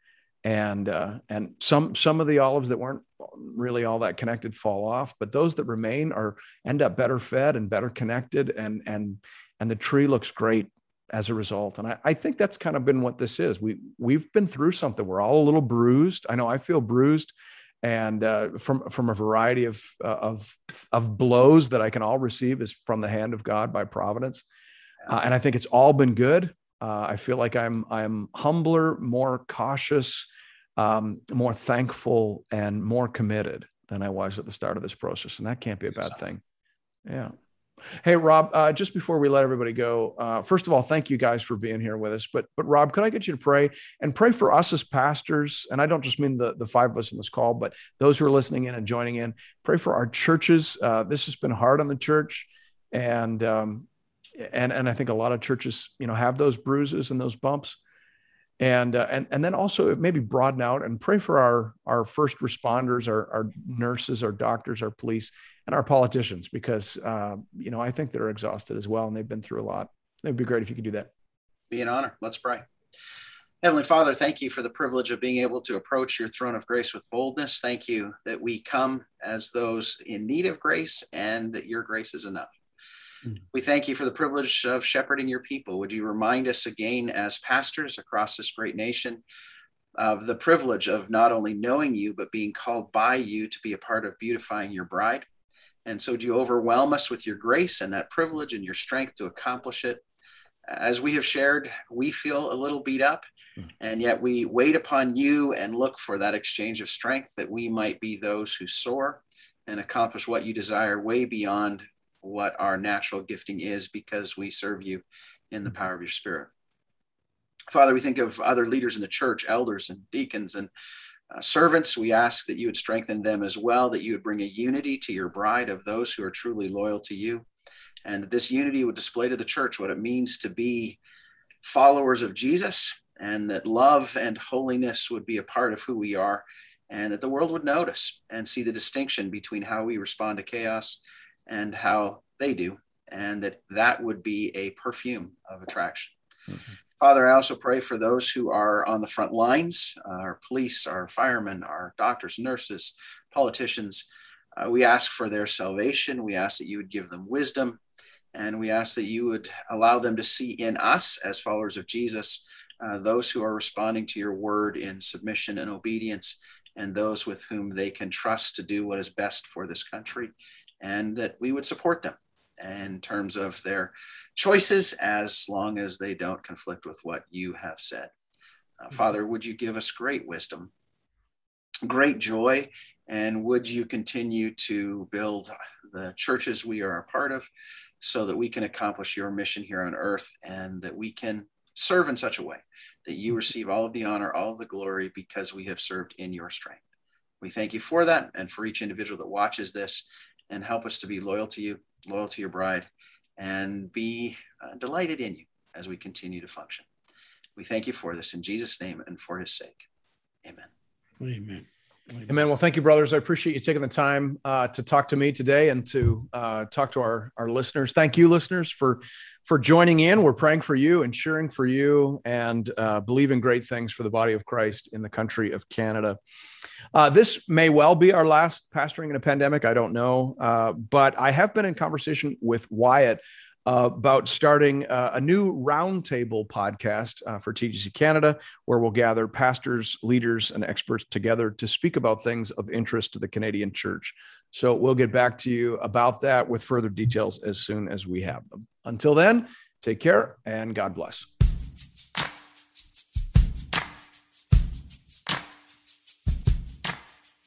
and uh, and some some of the olives that weren't really all that connected fall off, but those that remain are end up better fed and better connected, and and and the tree looks great as a result. And I, I think that's kind of been what this is. We we've been through something. We're all a little bruised. I know I feel bruised and uh, from from a variety of uh, of of blows that I can all receive is from the hand of God by providence, uh, and I think it's all been good. Uh, I feel like I'm I'm humbler, more cautious, um, more thankful, and more committed than I was at the start of this process, and that can't be a bad thing. Yeah. Hey, Rob, uh, just before we let everybody go, uh, first of all, thank you guys for being here with us. But, but Rob, could I get you to pray and pray for us as pastors? And I don't just mean the, the five of us in this call, but those who are listening in and joining in. Pray for our churches. Uh, this has been hard on the church, and um, and and I think a lot of churches, you know, have those bruises and those bumps. And, uh, and and then also maybe broaden out and pray for our our first responders, our, our nurses, our doctors, our police, and our politicians because uh, you know I think they're exhausted as well and they've been through a lot. It'd be great if you could do that. Be an honor. Let's pray. Heavenly Father, thank you for the privilege of being able to approach your throne of grace with boldness. Thank you that we come as those in need of grace and that your grace is enough. Mm-hmm. We thank you for the privilege of shepherding your people. Would you remind us again as pastors across this great nation of the privilege of not only knowing you, but being called by you to be a part of beautifying your bride? And so, do you overwhelm us with your grace and that privilege and your strength to accomplish it? As we have shared, we feel a little beat up, hmm. and yet we wait upon you and look for that exchange of strength that we might be those who soar and accomplish what you desire way beyond what our natural gifting is because we serve you in the hmm. power of your spirit. Father, we think of other leaders in the church, elders and deacons, and uh, servants, we ask that you would strengthen them as well, that you would bring a unity to your bride of those who are truly loyal to you, and that this unity would display to the church what it means to be followers of Jesus, and that love and holiness would be a part of who we are, and that the world would notice and see the distinction between how we respond to chaos and how they do, and that that would be a perfume of attraction. Mm-hmm. Father, I also pray for those who are on the front lines uh, our police, our firemen, our doctors, nurses, politicians. Uh, we ask for their salvation. We ask that you would give them wisdom. And we ask that you would allow them to see in us, as followers of Jesus, uh, those who are responding to your word in submission and obedience, and those with whom they can trust to do what is best for this country, and that we would support them in terms of their choices as long as they don't conflict with what you have said. Uh, mm-hmm. Father, would you give us great wisdom, great joy, and would you continue to build the churches we are a part of so that we can accomplish your mission here on earth and that we can serve in such a way that you mm-hmm. receive all of the honor, all of the glory because we have served in your strength. We thank you for that and for each individual that watches this and help us to be loyal to you, loyal to your bride, and be uh, delighted in you as we continue to function. We thank you for this in Jesus' name and for his sake. Amen. Amen. Amen. Well, thank you, brothers. I appreciate you taking the time uh, to talk to me today and to uh, talk to our, our listeners. Thank you, listeners, for for joining in. We're praying for you and cheering for you and uh, believing great things for the body of Christ in the country of Canada. Uh, this may well be our last pastoring in a pandemic. I don't know, uh, but I have been in conversation with Wyatt uh, about starting uh, a new roundtable podcast uh, for TGC Canada, where we'll gather pastors, leaders, and experts together to speak about things of interest to the Canadian church. So we'll get back to you about that with further details as soon as we have them. Until then, take care and God bless.